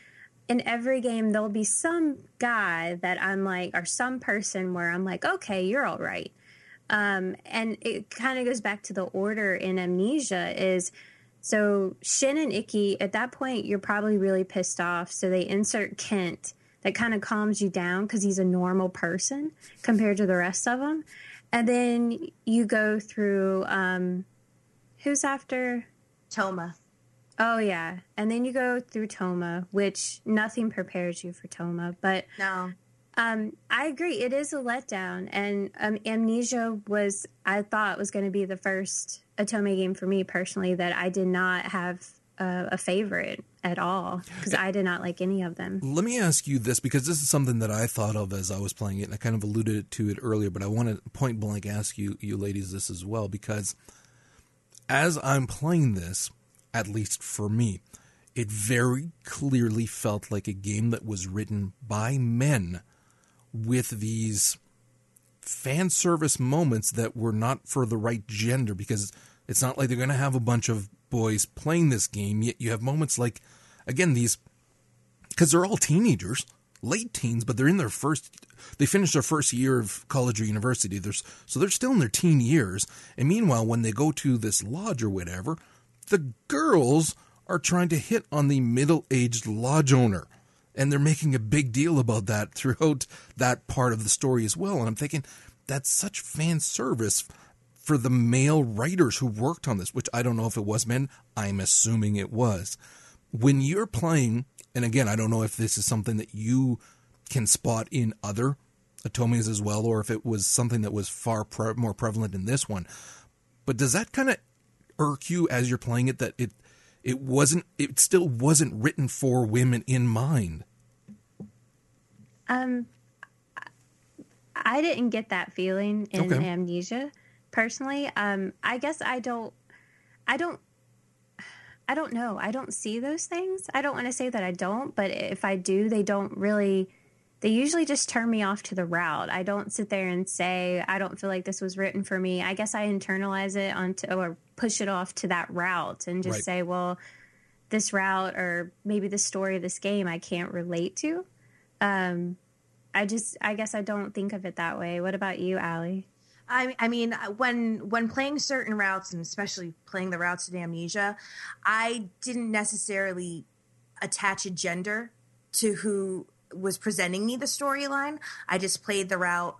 in every game there'll be some guy that I'm like, or some person where I'm like, okay, you're all right. Um, and it kind of goes back to the order in Amnesia is so Shin and Ikki at that point you're probably really pissed off. So they insert Kent that kind of calms you down because he's a normal person compared to the rest of them. And then you go through um, who's after Toma. Oh yeah, and then you go through Toma, which nothing prepares you for Toma. But No. um, I agree, it is a letdown, and um, Amnesia was I thought was going to be the first Otome game for me personally that I did not have uh, a favorite at all because I did not like any of them. Let me ask you this because this is something that I thought of as I was playing it, and I kind of alluded to it earlier, but I want to point blank ask you, you ladies, this as well because as I'm playing this, at least for me, it very clearly felt like a game that was written by men with these fan service moments that were not for the right gender because it's not like they're going to have a bunch of boys playing this game, yet you have moments like, again, these because they're all teenagers, late teens, but they're in their first. They finished their first year of college or university. So they're still in their teen years. And meanwhile, when they go to this lodge or whatever, the girls are trying to hit on the middle-aged lodge owner, and they're making a big deal about that throughout that part of the story as well. And I'm thinking that's such fan service for the male writers who worked on this, which I don't know if it was men. I'm assuming it was. When you're playing, and again, I don't know if this is something that you can spot in other Otomes as well, or if it was something that was far pre- more prevalent in this one. But does that kind of irk you as you're playing it that it it wasn't. It still wasn't written for women in mind. Um, I didn't get that feeling in Okay. Amnesia personally. Um, I guess I don't. I don't. I don't know. I don't see those things. I don't want to say that I don't, but if I do, they don't really. They usually just turn me off to the route. I don't sit there and say I don't feel like this was written for me. I guess I internalize it onto or push it off to that route and just Right. say, well, this route or maybe the story of this game I can't relate to. Um, I just, I guess I don't think of it that way. What about you, Allie? I, I mean, when when playing certain routes, and especially playing the routes in Amnesia, I didn't necessarily attach a gender to who was presenting me the storyline. I just played the route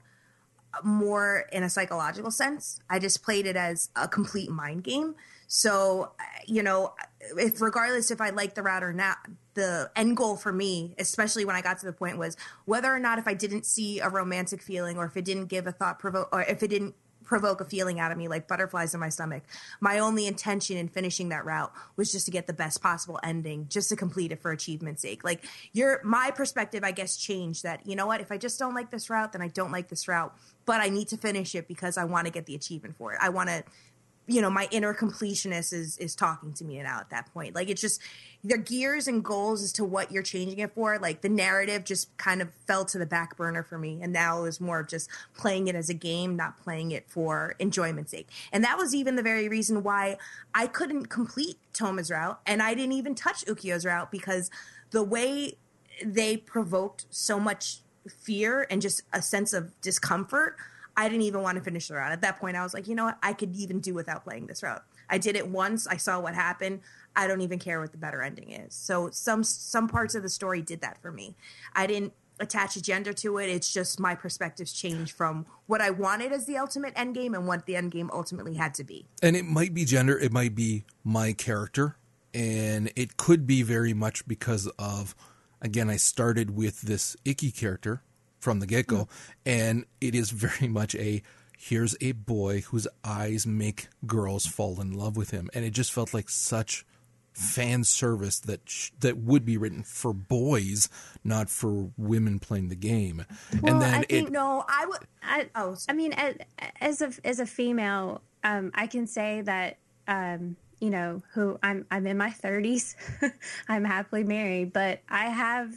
more in a psychological sense. I just played it as a complete mind game. So, you know, if regardless if I like the route or not, the end goal for me, especially when I got to the point, was whether or not if I didn't see a romantic feeling or if it didn't give a thought provoke or if it didn't provoke a feeling out of me like butterflies in my stomach. My only intention in finishing that route was just to get the best possible ending, just to complete it for achievement's sake. Like your my perspective, I guess, changed that, you know what, if I just don't like this route, then I don't like this route. But I need to finish it because I want to get the achievement for it. I want to you know, my inner completionist is is talking to me now at that point. Like it's just the gears and goals as to what you're changing it for. Like the narrative just kind of fell to the back burner for me, and now it was more of just playing it as a game, not playing it for enjoyment's sake. And that was even the very reason why I couldn't complete Toma's route, and I didn't even touch Ukyo's route because the way they provoked so much fear and just a sense of discomfort. I didn't even want to finish the route. At that point, I was like, you know what? I could even do without playing this route. I did it once. I saw what happened. I don't even care what the better ending is. So some some parts of the story did that for me. I didn't attach a gender to it. It's just my perspectives changed from what I wanted as the ultimate end game and what the end game ultimately had to be. and it might be gender it might be my character and it could be very much because of again i started with this Ikki character from the get-go and it is very [laughs] much a here's a boy whose eyes make girls fall in love with him and it just felt like such fan service that sh- that would be written for boys not for women playing the game Well, and then I it think- No, I would. I, Oh, I mean, as, as a as a female, um, I can say that um, you know who I'm. I'm in my 30s. [laughs] I'm happily married, but I have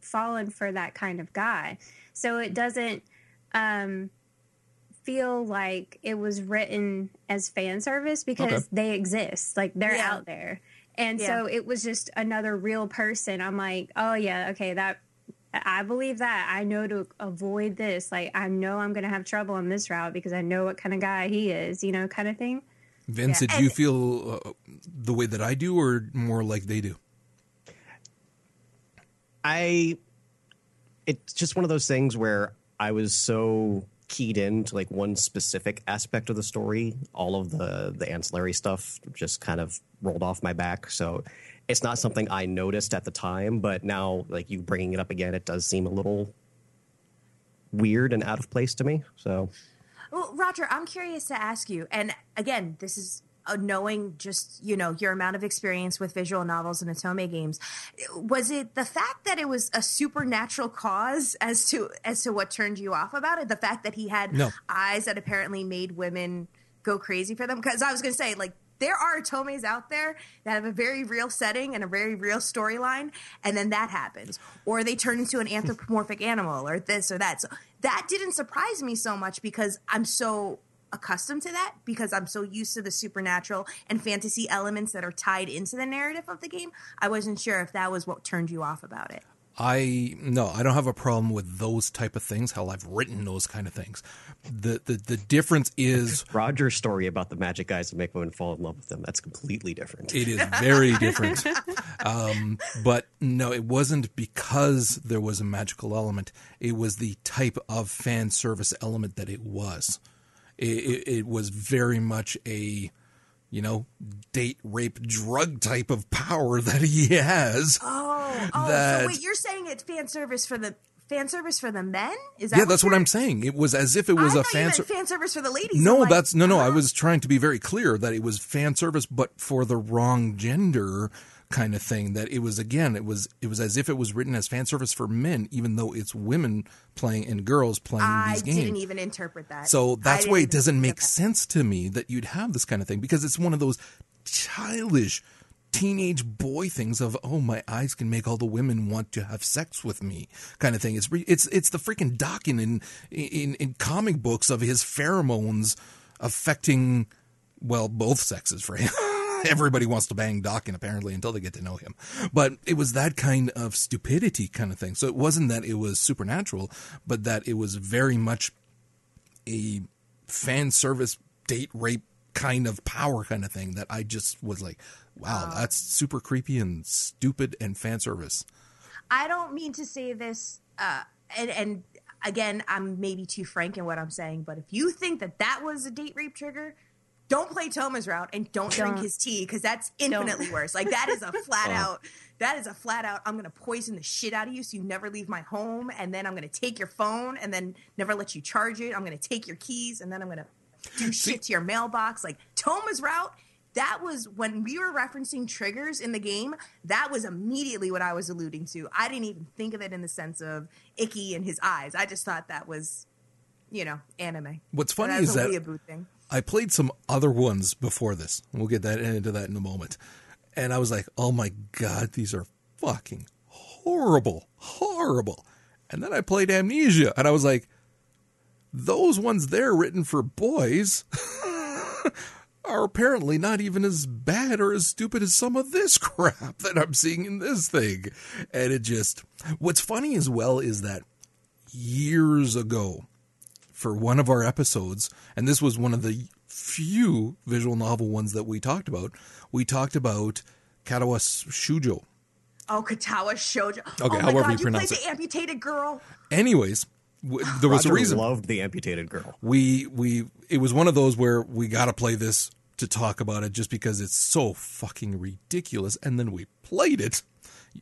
fallen for that kind of guy. So it doesn't um, feel like it was written as fan service because Okay. they exist. Like they're Yeah. out there. And Yeah. so it was just another real person. I'm like, oh yeah, okay, that I believe that. I know to avoid this. Like I know I'm going to have trouble on this route because I know what kind of guy he is, you know, kind of thing. vince Yeah, did you feel uh, the way that i do or more like they do I it's just one of those things where I was so keyed into like one specific aspect of the story, all of the the ancillary stuff just kind of rolled off my back. So it's not something I noticed at the time, but now like you bringing it up again, it does seem a little weird and out of place to me. So Well, Roger, I'm curious to ask you, and again, this is Uh, knowing just you know your amount of experience with visual novels and Otome games. Was it the fact that it was a supernatural cause as to as to what turned you off about it? The fact that he had No. eyes that apparently made women go crazy for them? Because I was going to say like. There are Otomes out there that have a very real setting and a very real storyline, and then that happens. Or they turn into an hmm. anthropomorphic animal, or this or that. So that didn't surprise me so much because I'm so accustomed to that because I'm so used to the supernatural and fantasy elements that are tied into the narrative of the game. I wasn't sure if that was what turned you off about it. I no, I don't have a problem with those type of things. Hell, I've written those kind of things. The the the difference is [laughs] Roger's story about the magic guys that make women fall in love with them, that's completely different. it is very different. Um, but no, it wasn't because there was a magical element. It was the type of fan service element that it was. It, it, it was very much a you know date rape drug type of power [laughs] that he has. Oh, oh, That- so wait, you're saying it's fan service for the fan service for the men. Is that yeah, that's what I'm saying. It was as if it was I a fan. ser- fan service for the ladies. no, like, that's no, no. I huh? was trying to be very clear that it was fan service, but for the wrong gender kind of thing. That it was again, it was it was as if it was written as fan service for men, even though it's women playing and girls playing I these games. didn't even interpret that. So that's why it doesn't make sense to me that you'd have this kind of thing because it's one of those childish teenage boy things of oh my eyes can make all the women want to have sex with me kind of thing it's it's it's the freaking docking in in in comic books of his pheromones affecting well both sexes for him [laughs] [laughs] everybody wants to bang Dawkins apparently until they get to know him. But it was that kind of stupidity kind of thing. So it wasn't that it was supernatural but that it was very much a fan service date rape kind of power kind of thing that I just was like, wow, that's super creepy and stupid and fan service. I don't mean to say this, uh, and and again, I'm maybe too frank in what I'm saying, but if you think that that was a date rape trigger, don't play Toma's route and don't, drink Don't. his tea because that's infinitely worse. Like that is a [laughs] flat out. That is a flat out. I'm gonna poison the shit out of you so you never leave my home, and then I'm gonna take your phone and then never let you charge it. I'm gonna take your keys and then I'm gonna do shit to your mailbox. Like Toma's route. That was when we were referencing triggers in the game. That was immediately what I was alluding to. I didn't even think of it in the sense of Ikki in his eyes. I just thought that was, you know, anime. What's funny That's is a that weeaboo thing. I played some other ones before this. We'll get that into that in a moment. And I was like, oh my God, these are fucking horrible, horrible. And then I played Amnesia and I was like, those ones there written for boys [laughs] are apparently not even as bad or as stupid as some of this [laughs] crap that I'm seeing in this thing. And it just, what's funny as well is that years ago, for one of our episodes, and this was one of the few visual novel ones that we talked about, we talked about Katawa Shoujo. Oh, Katawa Shoujo. Okay, oh my however God, you pronounce played the amputated girl. Anyways, w- [sighs] there was Roger a reason. loved the amputated girl. we we it was one of those where we got to play this to talk about it just because it's so fucking ridiculous and then we played it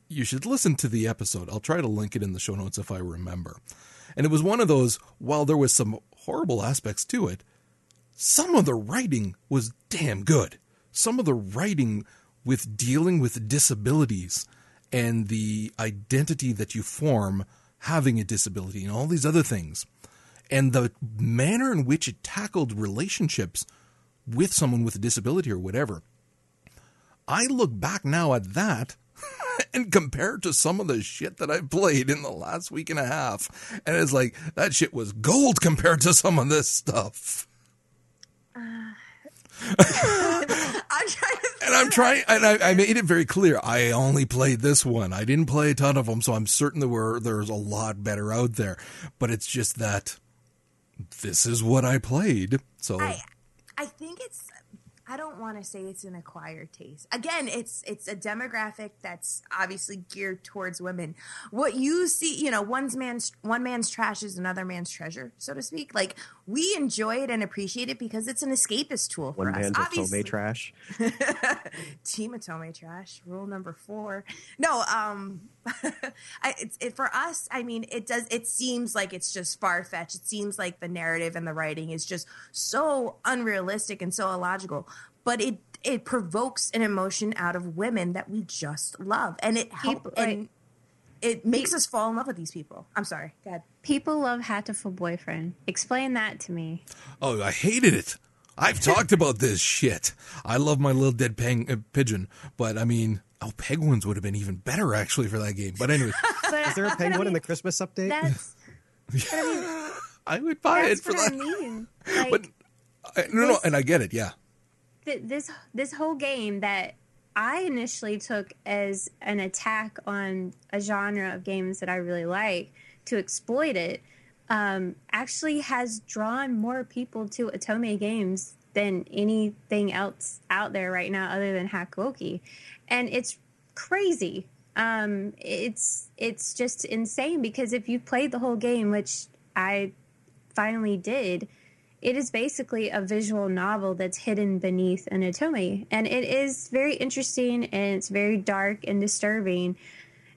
you should listen to the episode i'll try to link it in the show notes if i remember and it was one of those while there was some horrible aspects to it some of the writing was damn good some of the writing with dealing with disabilities and the identity that you form having a disability and all these other things and the manner in which it tackled relationships with someone with a disability or whatever. I look back now at that [laughs] and compared to some of the shit that I played in the last week and a half, and it's like that shit was gold [laughs] compared to some of this stuff. Uh, [laughs] I'm trying to. And I'm trying, and I, I made it very clear. I only played this one. I didn't play a ton of them, so I'm certain there were there's a lot better out there. But it's just that this is what I played. So I, I think it's. I don't want to say it's an acquired taste. Again, it's it's a demographic that's obviously geared towards women. What you see, you know, one's man's one man's trash is another man's treasure, so to speak. Like we enjoy it and appreciate it because it's an escapist tool for One us. man's Obviously, Otome trash. [laughs] Team Otome trash. Rule number four. No, um, [laughs] I, it's it for us. I mean, it does. It seems like it's just far fetched. It seems like the narrative and the writing is just so unrealistic and so illogical. But it it provokes an emotion out of women that we just love, and it helps People- and it makes us fall in love with these people. I'm sorry. Go ahead. People love Hatoful Boyfriend. Explain that to me. Oh, I hated it. I've talked about this shit. I love my little dead peng- uh, pigeon, but I mean, oh, penguins would have been even better actually for that game. But anyway, [laughs] But, Is there a but I penguin in the Christmas update? That's, [laughs] but I mean, I would buy it for what that. I mean. [laughs] Like, But I, no, no, and I get it. Yeah, th- this this whole game that I initially took as an attack on a genre of games that I really like to exploit it um, actually has drawn more people to Otome games than anything else out there right now other than Hakuoki. And it's crazy. Um, it's it's just insane because if you've played the whole game, which I finally did, it is basically a visual novel that's hidden beneath an otome and it is very interesting and it's very dark and disturbing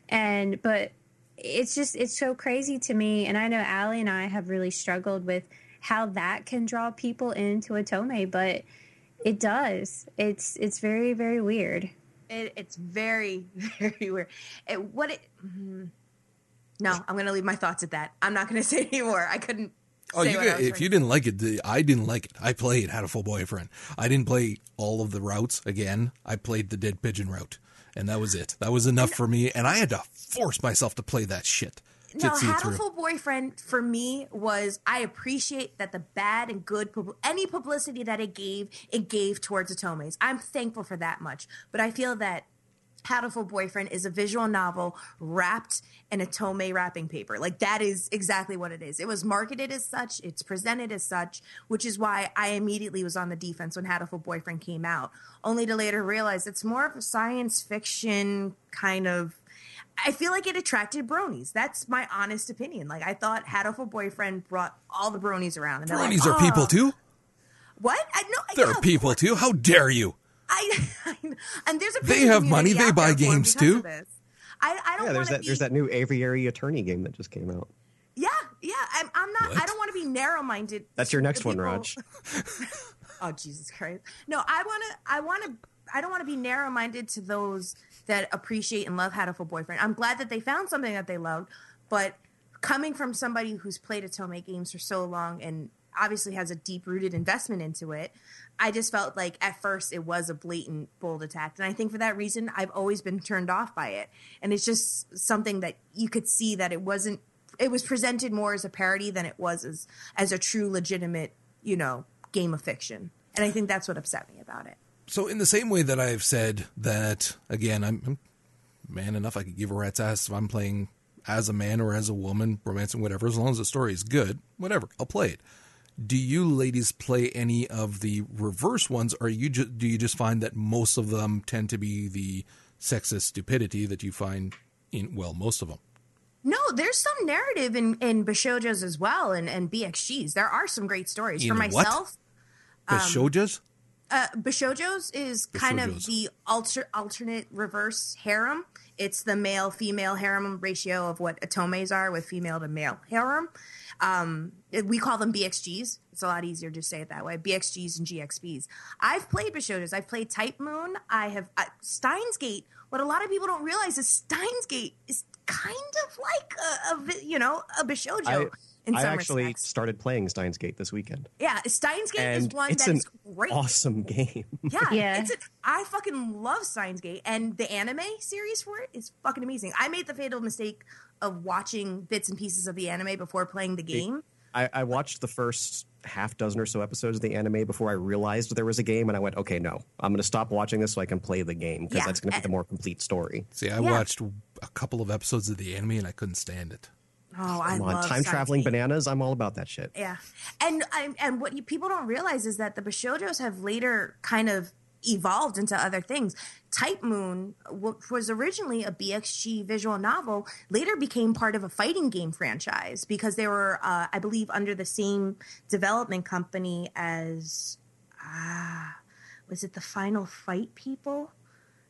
and but it's just it's so crazy to me and i know Allie and i have really struggled with how that can draw people into Otome but it does it's it's very very weird It, it's very, [laughs] very weird. It, what it. mhm. No, I'm going to leave my thoughts at that. I'm not going [laughs] to say anymore. I couldn't. Oh, you could, if you didn't like it, the- I didn't like it. I played Hatoful Boyfriend. I didn't play all of the routes again. I played the Dead Pigeon route, and that was it. That was enough for me, and I had to force myself to play that shit to No, see it through. Hatoful Boyfriend for me was I appreciate that the bad and good any publicity that it gave, it gave towards Otomes. I'm thankful for that much. But I feel that Hatoful Boyfriend is a visual novel wrapped in a Tome wrapping paper. Like that is exactly what it is. It was marketed as such, it's presented as such, which is why I immediately was on the defense when Hatoful Boyfriend came out, only to later realize it's more of a science fiction kind of I feel like it attracted bronies. That's my honest opinion. Like I thought Hatoful Boyfriend brought all the bronies around. And they're like, Bronies are "Oh, people too. What? I know. They're yeah, of people too. How dare you? I, [laughs] and there's a They have money, they buy there for 'em games, too. I, I don't Yeah, there's that be. there's that new aviary attorney game that just came out. Yeah, yeah. I'm, I'm not. I don't want to be narrow minded. That's your next one, Raj. [laughs] oh Jesus Christ! No, I want to. I want to. I don't want to be narrow minded to those that appreciate and love Hatoful Boyfriend. I'm glad that they found something that they loved, but coming from somebody who's played Otome games for so long and obviously has a deep rooted investment into it, I just felt like at first it was a blatant bold attack, and I think for that reason I've always been turned off by it, and it's just something that you could see that it wasn't. It was presented more as a parody than it was as as a true legitimate, you know, game of fiction, and I think that's what upset me about it. So, in the same way that I've said that, again, I'm, I'm man enough, I could give a rat's ass if I'm playing as a man or as a woman, romancing, whatever, as long as the story is good, whatever, I'll play it. Do you ladies play any of the reverse ones, or you ju- do you just find that most of them tend to be the sexist stupidity that you find in, well, most of them? No, there's some narrative in in Bishojos as well, and and BXGs. There are some great stories. In For what? myself, The shojas? uh, Bishojos is kind of the alter, alternate reverse harem. It's the male female harem ratio of what otomes are with female to male harem. Um, we call them BXGs. It's a lot easier to say it that way. BXGs and GXBs. I've played Bishojos. I've played Type Moon. I have uh, Steins Gate. What a lot of people don't realize is Steins Gate is kind of like a, a you know a Bishojo I, in I some actually respects. started playing Steins Gate this weekend, Yeah, Steins Gate is one it's that an is great. awesome game. Yeah, [laughs] Yeah. It's a, I fucking love Steins Gate, and the anime series for it is fucking amazing. I made the fatal mistake of watching bits and pieces of the anime before playing the game. I, I watched the first half dozen or so episodes of the anime before I realized there was a game, and I went, okay, no, I'm going to stop watching this so I can play the game because Yeah, that's going to be eh. the more complete story. See, I Yeah. watched a couple of episodes of the anime and I couldn't stand it. Oh, I Come on, love time traveling bananas. I'm all about that shit. Yeah, and I, and what you, people don't realize is that the Bishojos have later kind of evolved into other things. Type Moon, which was originally a BXG visual novel, later became part of a fighting game franchise because they were, uh, I believe, under the same development company as, ah, was it the Final Fight people?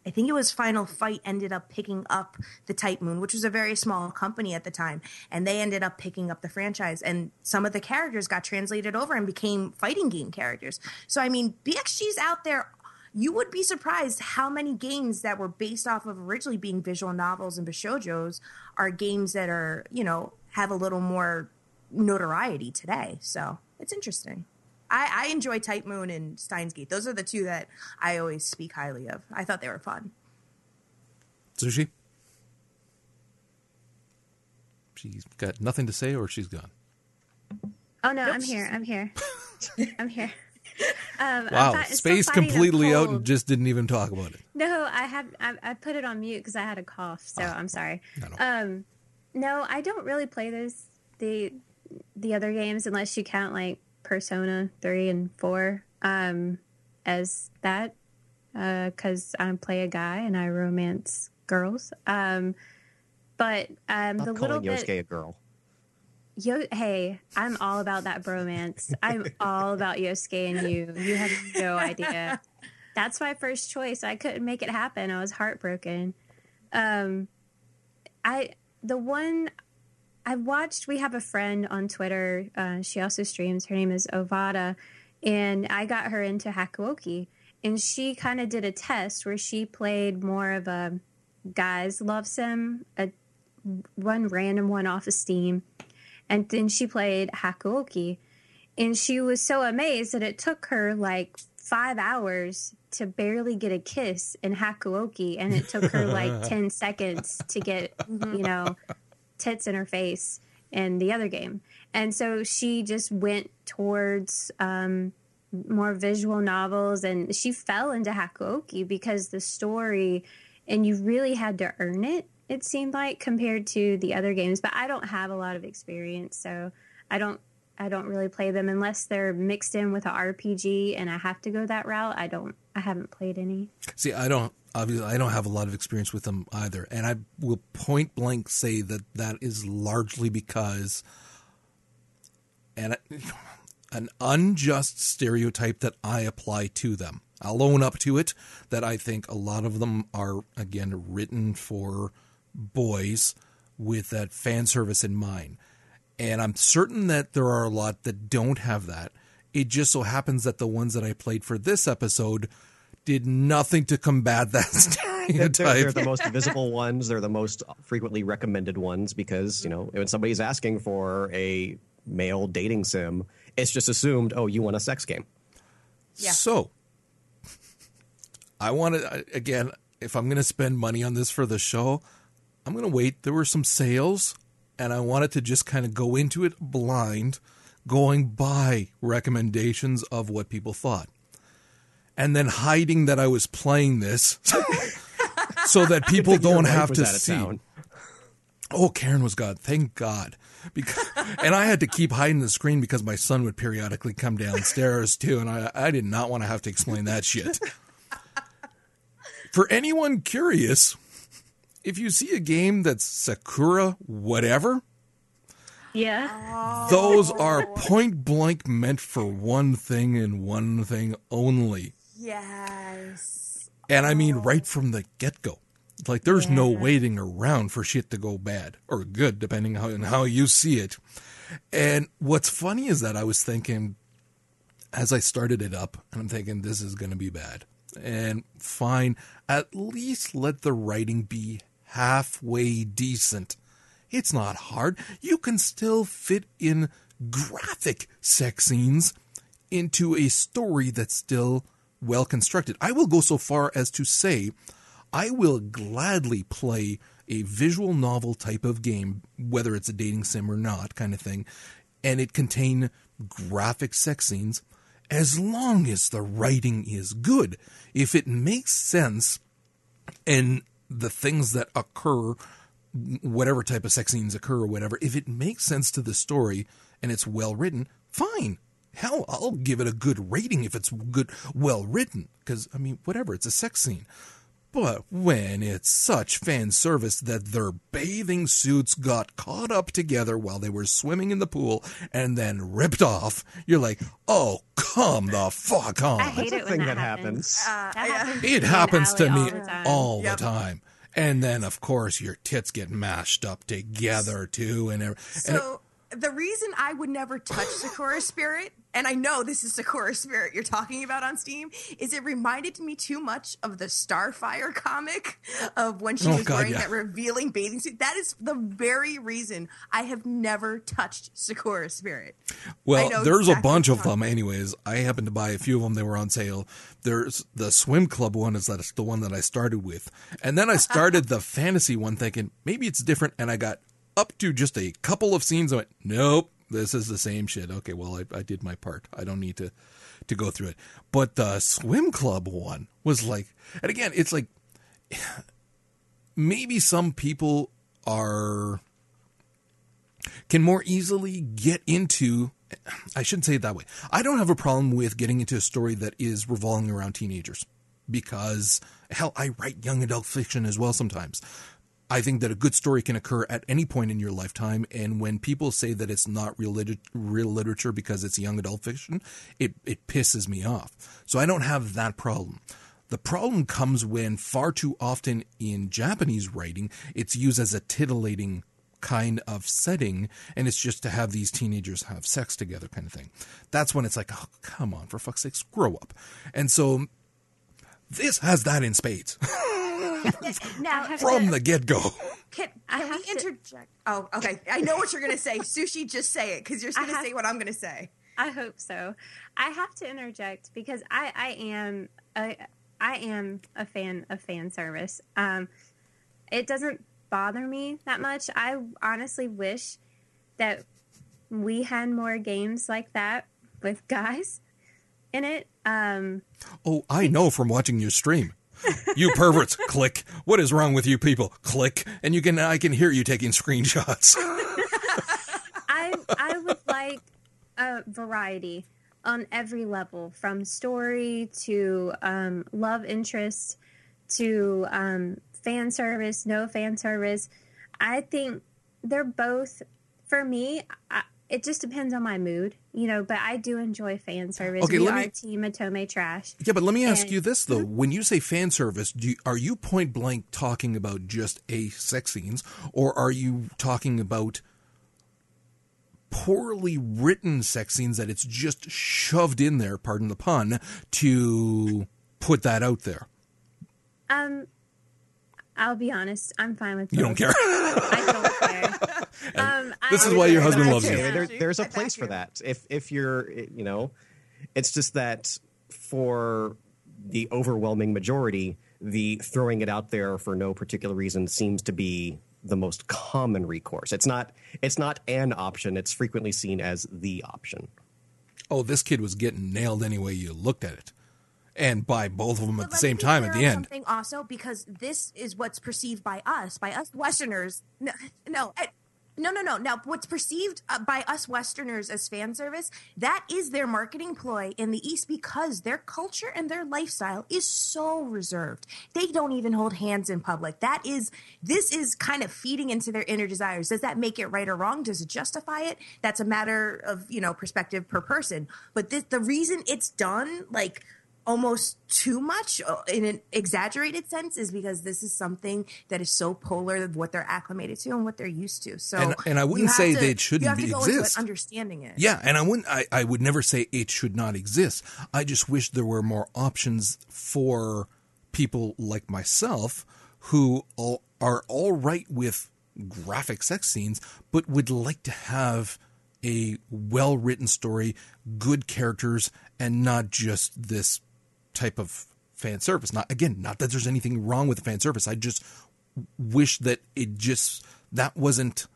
I think it was Final Fight ended up picking up the Type Moon, which was a very small company at the time, and they ended up picking up the franchise. And some of the characters got translated over and became fighting game characters. So I mean, BXG's out there. You would be surprised how many games that were based off of originally being visual novels and bishojos are games that are you know have a little more notoriety today. So it's interesting. I, I enjoy Type Moon and Steins Gate. Those are the two that I always speak highly of. I thought they were fun. Sushi? She's got nothing to say or she's gone. Oh no, Nope, I'm here. I'm here. [laughs] I'm here. [laughs] Um, I'm Wow, fi- space completely out and just didn't even talk about it. No, I have. I, I put it on mute because I had a cough. So I'm sorry. No, no. Um, no, I don't really play those the the other games unless you count like Persona three and four um, as that because I play a guy and I romance girls. Um, but um, Stop the little calling bit. Yosuke a girl. Yo, hey, I'm all about that bromance. I'm all about Yosuke and you. You have no idea. That's my first choice. I couldn't make it happen. I was heartbroken. Um, I the one I watched, we have a friend on Twitter. Uh, she also streams. Her name is Ovada, and I got her into Hakuoki, and she kind of did a test where she played more of a guys love sim, a one random one off of Steam, and then she played Hakuoki, and she was so amazed that it took her like five hours to barely get a kiss in Hakuoki, and it took her like [laughs] ten seconds to get you know tits in her face in the other game, and so she just went towards. Um, more visual novels and she fell into Hakuoki because the story and you really had to earn it it seemed like compared to the other games but I don't have a lot of experience so I don't I don't really play them unless they're mixed in with an RPG and I have to go that route I don't I haven't played any See, I don't obviously I don't have a lot of experience with them either, and I will point blank say that that is largely because and an unjust stereotype that I apply to them. I'll own up to it that I think a lot of them are again written for boys with that fan service in mind. And I'm certain that there are a lot that don't have that. It just so happens that the ones that I played for this episode did nothing to combat that [laughs] They're, stereotype. they're the [laughs] most visible ones. They're the most frequently recommended ones because you know when somebody's asking for a male dating sim, it's just assumed, oh, you want a sex game. Yeah. So, I want to again. If I'm going to spend money on this for the show, I'm going to wait. There were some sales, and I wanted to just kind of go into it blind, going by recommendations of what people thought, and then hiding that I was playing this, [laughs] so that [laughs] people don't have to see. Oh, Karen was gone. Thank God. Because, [laughs] and I had to keep hiding the screen because my son would periodically come downstairs too, and I, I did not want to have to explain that shit. For anyone curious, if you see a game that's Sakura whatever, yeah those are point blank meant for one thing and one thing only. Yes. And I mean, oh. right from the get go. Like, there's no waiting around for shit to go bad or good, depending how, on how you see it. And what's funny is that I was thinking, as I started it up, and I'm thinking, this is going to be bad. And fine, at least let the writing be halfway decent. It's not hard. You can still fit in graphic sex scenes into a story that's still well constructed. I will go so far as to say I will gladly play a visual novel type of game, whether it's a dating sim or not, kind of thing, and it contain graphic sex scenes as long as the writing is good. If it makes sense and the things that occur, whatever type of sex scenes occur or whatever, if it makes sense to the story and it's well written, fine. Hell, I'll give it a good rating if it's good, well written. Because, I mean, whatever, it's a sex scene. But when it's such fan service that their bathing suits got caught up together while they were swimming in the pool and then ripped off, you're like, oh, come the fuck on. I hate That's it when thing that, that happens. happens. Uh, that happens It happens to me all the time. all Yep. the time. And then, of course, your tits get mashed up together too, and, every- and it- So the reason I would never touch Sakura [laughs] Spirit, and I know this is Sakura Spirit you're talking about on Steam, is it reminded me too much of the Starfire comic of when she Oh, was God, wearing yeah. that revealing bathing suit. That is the very reason I have never touched Sakura Spirit. Well, there's exactly a bunch of them, anyways. I happened to buy a few of them. They were on sale. There's the swim club one is that's the one that I started with, and then I started the [laughs] fantasy one, thinking maybe it's different. And I got up to just a couple of scenes. I went, nope, this is the same shit. Okay, well, I, I did my part. I don't need to to go through it. But the swim club one was like, and again, it's like [sighs] maybe some people are can more easily get into I shouldn't say it that way. I don't have a problem with getting into a story that is revolving around teenagers because hell I write young adult fiction as well sometimes. I think that a good story can occur at any point in your lifetime and when people say that it's not real, real literature because it's young adult fiction, it it pisses me off. So I don't have that problem. The problem comes when far too often in Japanese writing, it's used as a titillating kind of setting and it's just to have these teenagers have sex together kind of thing. That's when it's like, oh, come on, for fuck's sake, grow up. And so this has that in spades [laughs] now, from the get go. Can, can we to- interject? Oh, okay. I know what you're going to say. Sushi, just say it because you're going to say what I'm going to say. I hope so. I have to interject because I, I am a, I am a fan of fan service. Um, it doesn't bother me that much. I honestly wish that we had more games like that with guys in it. Um, Oh, I know from watching your stream. You perverts, [laughs] click. What is wrong with you people? Click. And you can I can hear you taking screenshots. [laughs] I I would like a variety on every level, from story to um, love interest to um, fan service, no fan service. I think they're both for me. I, it just depends on my mood, you know. But I do enjoy fan service. Okay, we let are me- Team Otome Trash. Yeah, but let me ask And- you this though: when you say fan service, do you, are you point blank talking about just a sex scenes, or are you talking about poorly written sex scenes that it's just shoved in there? Pardon the pun to put that out there. Um, I'll be honest. I'm fine with. You don't care. I don't care. [laughs] [laughs] um, This is why your husband loves you. There, there's a place for that. If if you're, you know, it's just that for the overwhelming majority, the throwing it out there for no particular reason seems to be the most common recourse. It's not it's not an option. It's frequently seen as the option. Oh, this kid was getting nailed any way you looked at it, and by both of them at the same time at the end. Something also because this is what's perceived by us, by us Westerners. No, no, no, no, no. Now, what's perceived uh, by us Westerners as fan service, that is their marketing ploy in the East because their culture and their lifestyle is so reserved. They don't even hold hands in public. That is, this is kind of feeding into their inner desires. Does that make it right or wrong? Does it justify it? That's a matter of, you know, perspective per person. But this, the reason it's done, like, almost too much uh, in an exaggerated sense is because this is something that is so polar of what they're acclimated to and what they're used to. So, And- and I wouldn't say to- that it shouldn't you have to go into it exist. understanding it. Yeah, and I wouldn't. I, I would never say it should not exist. I just wish there were more options for people like myself who all, are all right with graphic sex scenes, but would like to have a well written story, good characters, and not just this type of fan service. Not again, not that there's anything wrong with the fan service. I just wish that it just that wasn't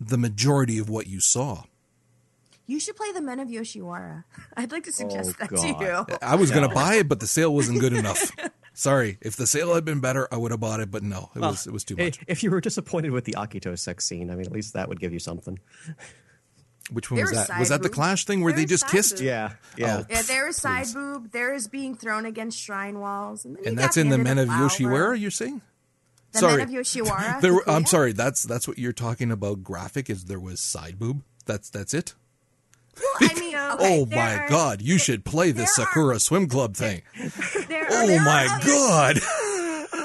the majority of what you saw. You should play the Men of Yoshiwara. [laughs] I'd like to suggest Oh, that to you. I was going to buy it, but the sale wasn't good enough. [laughs] Sorry, if the sale had been better, I would have bought it. But no, it was it was too much. If you were disappointed with the Akito sex scene, I mean, at least that would give you something. Which one There was was that? Was side that the. Clash thing where There they just kissed? boob. Yeah, yeah. Oh, Yeah, there is side please. boob. There is being thrown against shrine walls, and, then And that's in the Men of flower. Yoshiwara. You're saying? The sorry, Men of Yoshiwara. [laughs] There, were- I'm Yeah. sorry. That's that's what you're talking about. Graphic is there was side boob. That's that's it. Well, I mean, [laughs] okay, oh my are- god! You should play this there are- Sakura Swim Club thing. [laughs] There are Oh my god!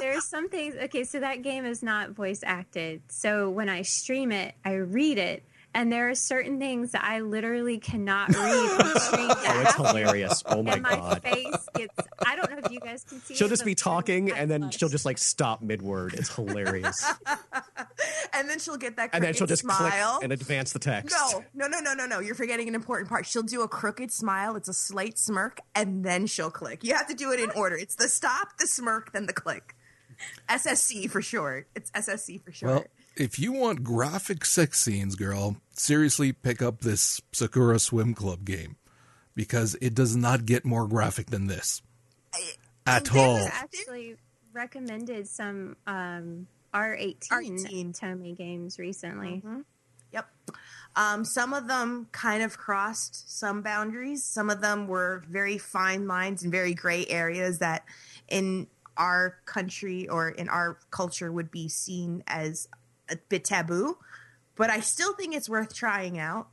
There's some things. Okay, so that game is not voice acted. So when I stream it, I read it, and there are certain things that I literally cannot [laughs] read on stream. Oh, that Oh, it's hilarious. Oh my and my god. face gets. I don't know if you guys can see. She'll it, just be talking and then much. she'll just like stop mid word. It's hilarious. [laughs] and then she'll get that and then she'll just smile. click and advance the text. No, no, no, no, no, no. You're forgetting an important part. She'll do a crooked smile. It's a slight smirk, and then she'll click. You have to do it in order. It's the stop, the smirk, then the click. SSC for short. It's SSC for short. Well, if you want graphic sex scenes, girl, seriously pick up this Sakura Swim Club game because it does not get more graphic than this at all. actually recommended some um, R18, R18. Otome games recently. Yep. Um, some of them kind of crossed some boundaries. Some of them were very fine lines and very gray areas that in our country or in our culture would be seen as a bit taboo. But I still think it's worth trying out.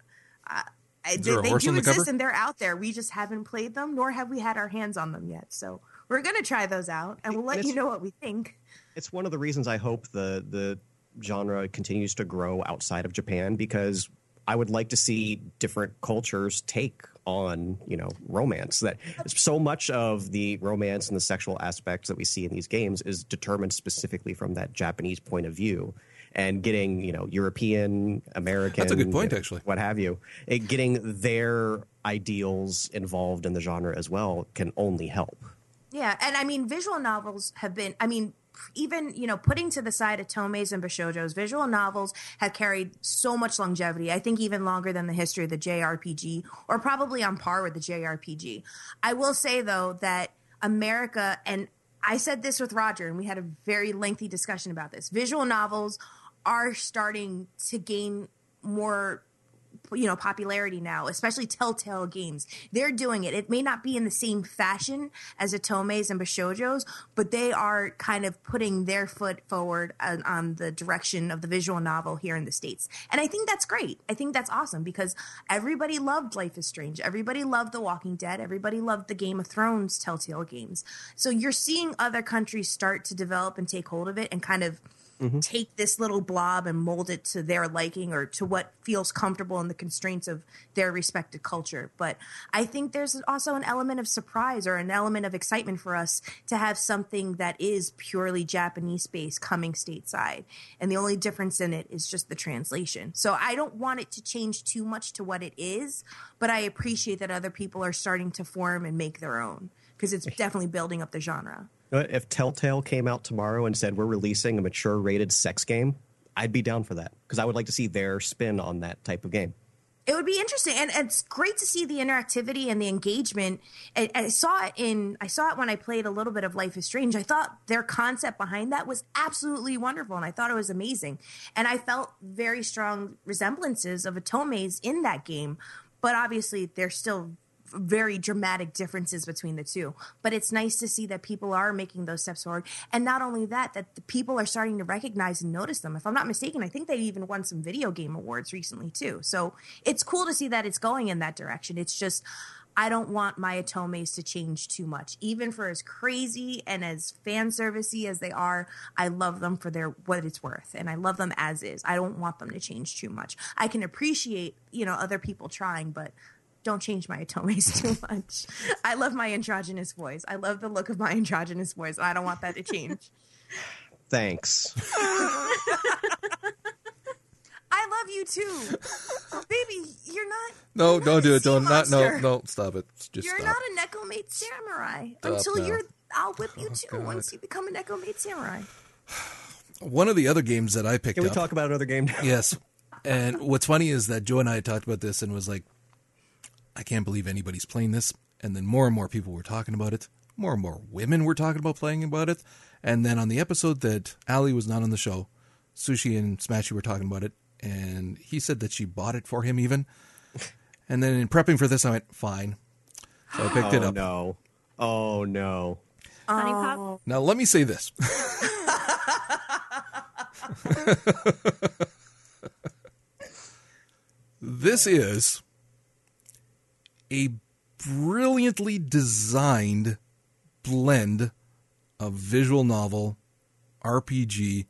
Uh, I- there a they do on the exist cover? and they're out there. We just haven't played them, nor have we had our hands on them yet. So we're gonna try those out, and we'll let And you know what we think. It's one of the reasons I hope the the genre continues to grow outside of Japan because I would like to see different cultures take on, you know, romance. That so much of the romance and the sexual aspects that we see in these games is determined specifically from that Japanese point of view. And getting, you know, European, American, That's a good point, actually. what have you, it, getting their ideals involved in the genre as well can only help. Yeah, and I mean, visual novels have been. I mean, even you know, putting to the side Otomes and Bishojos, visual novels have carried so much longevity. I think even longer than the history of the JRPG, or probably on par with the JRPG. I will say though that America and I said this with Roger, and we had a very lengthy discussion about this. Visual novels are starting to gain more you know popularity now especially telltale games. They're doing it. It may not be in the same fashion as otomes and bishojos but they are kind of putting their foot forward on, on the direction of the visual novel here in the states. And i think that's great. I think that's awesome because everybody loved life is strange. Everybody loved the walking dead. Everybody loved the game of thrones telltale games. So you're seeing other countries start to develop and take hold of it and kind of Mm-hmm. take this little blob and mold it to their liking or to what feels comfortable in the constraints of their respective culture. But I think there's also an element of surprise or an element of excitement for us to have something that is purely Japanese based coming stateside. And the only difference in it is just the translation. So I don't want it to change too much to what it is, but I appreciate that other people are starting to form and make their own because it's [laughs] definitely building up the genre. Uh, If Telltale came out tomorrow and said we're releasing a mature rated sex game, I'd be down for that because I would like to see their spin on that type of game. it would be interesting and, it's great to see the interactivity and the engagement. I, I saw it in i saw it when i played a little bit of life is strange. I thought their concept behind that was absolutely wonderful and i thought it was amazing. And i felt very strong resemblances of otomes in that game but obviously they're still very dramatic differences between the two but it's nice to see that people are making those steps forward and not only that that the people are starting to recognize and notice them if i'm not mistaken i think they even won some video game awards recently too so it's cool to see that it's going in that direction it's just I don't want my Otomes to change too much. Even for as crazy and as fan servicey as they are, I love them for their what it's worth. And I love them as is. I don't want them to change too much. I can appreciate, you know, other people trying, but don't change my Otomes [laughs] too much. I love my androgynous voice. I love the look of my androgynous voice. I don't want that to change. Thanks. [laughs] I love you too. Baby, you're not No, you're don't not do it. Don't not no monster. no stop it. Just You're stop. not a Necomate samurai Stop until now. Oh, you're. I'll whip you oh, too God. once you become a Necomate samurai. One of the other games that I picked Can we up. talk about another game? now? Yes. And what's funny is that Joe and I had talked about this and was like, I can't believe anybody's playing this. And then more and more people were talking about it. More and more women were talking about playing about it. And then on the episode that Ali was not on the show, Sushi and Smashy were talking about it. And he said that she bought it for him even. [laughs] And then in prepping for this, I went, fine. So I picked it Oh up. no! Oh no! HuniePop. Now, let me say this. [laughs] [laughs] this is a brilliantly designed blend of visual novel, RPG,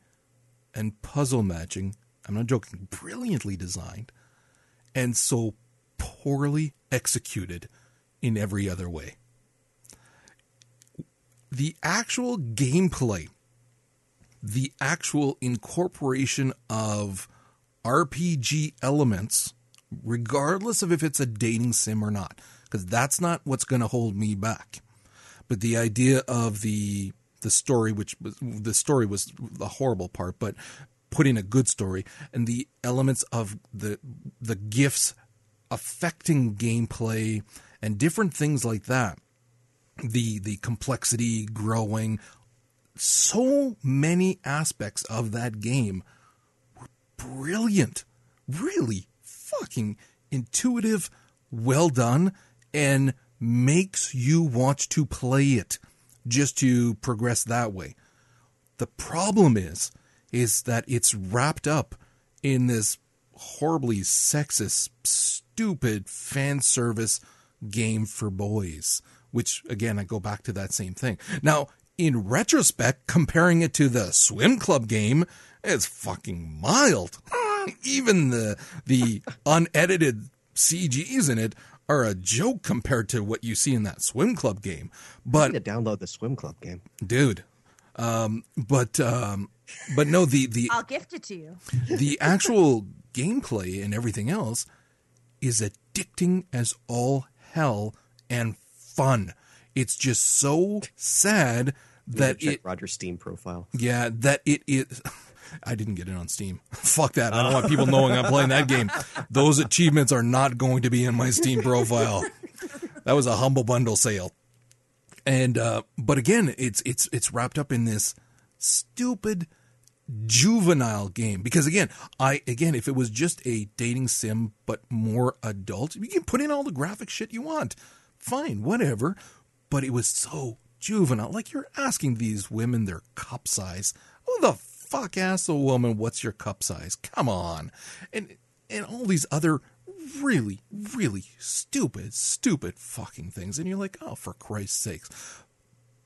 and puzzle matching. I'm not joking, brilliantly designed, and so poorly executed in every other way the actual gameplay, the actual incorporation of RPG elements, regardless of if it's a dating sim or not, because that's not what's going to hold me back. But the idea of the the story, which was the story was the horrible part, but putting a good story and the elements of the the gifts affecting gameplay and different things like that the the complexity growing so many aspects of that game were brilliant really fucking intuitive well done and makes you want to play it just to progress that way the problem is is that it's wrapped up in this horribly sexist stupid fan service game for boys which again I go back to that same thing. Now, in retrospect, comparing it to the swim club game, It's fucking mild. [laughs] [laughs] Even the the unedited CGs in it are a joke compared to what you see in that swim club game. But to download the swim club game. dude, um, but um, but no, the the I'll gift it to you. the actual gameplay and everything else is addicting as all hell and fun. It's just so sad that Check it Roger's Steam profile. yeah, that it is. [laughs] I didn't get it on Steam. [laughs] Fuck that. I don't want people knowing I'm playing that game. Those achievements are not going to be in my Steam profile. That was a humble bundle sale. And uh but again, it's it's it's wrapped up in this stupid juvenile game because again, I again if it was just a dating sim but more adult, you can put in all the graphic shit you want. Fine, whatever. But it was so juvenile. Like you're asking these women their cup size. Who the fuck asked a woman what's your cup size? Come on. And and all these other really, really stupid, stupid fucking things. And you're like, oh, for Christ's sakes.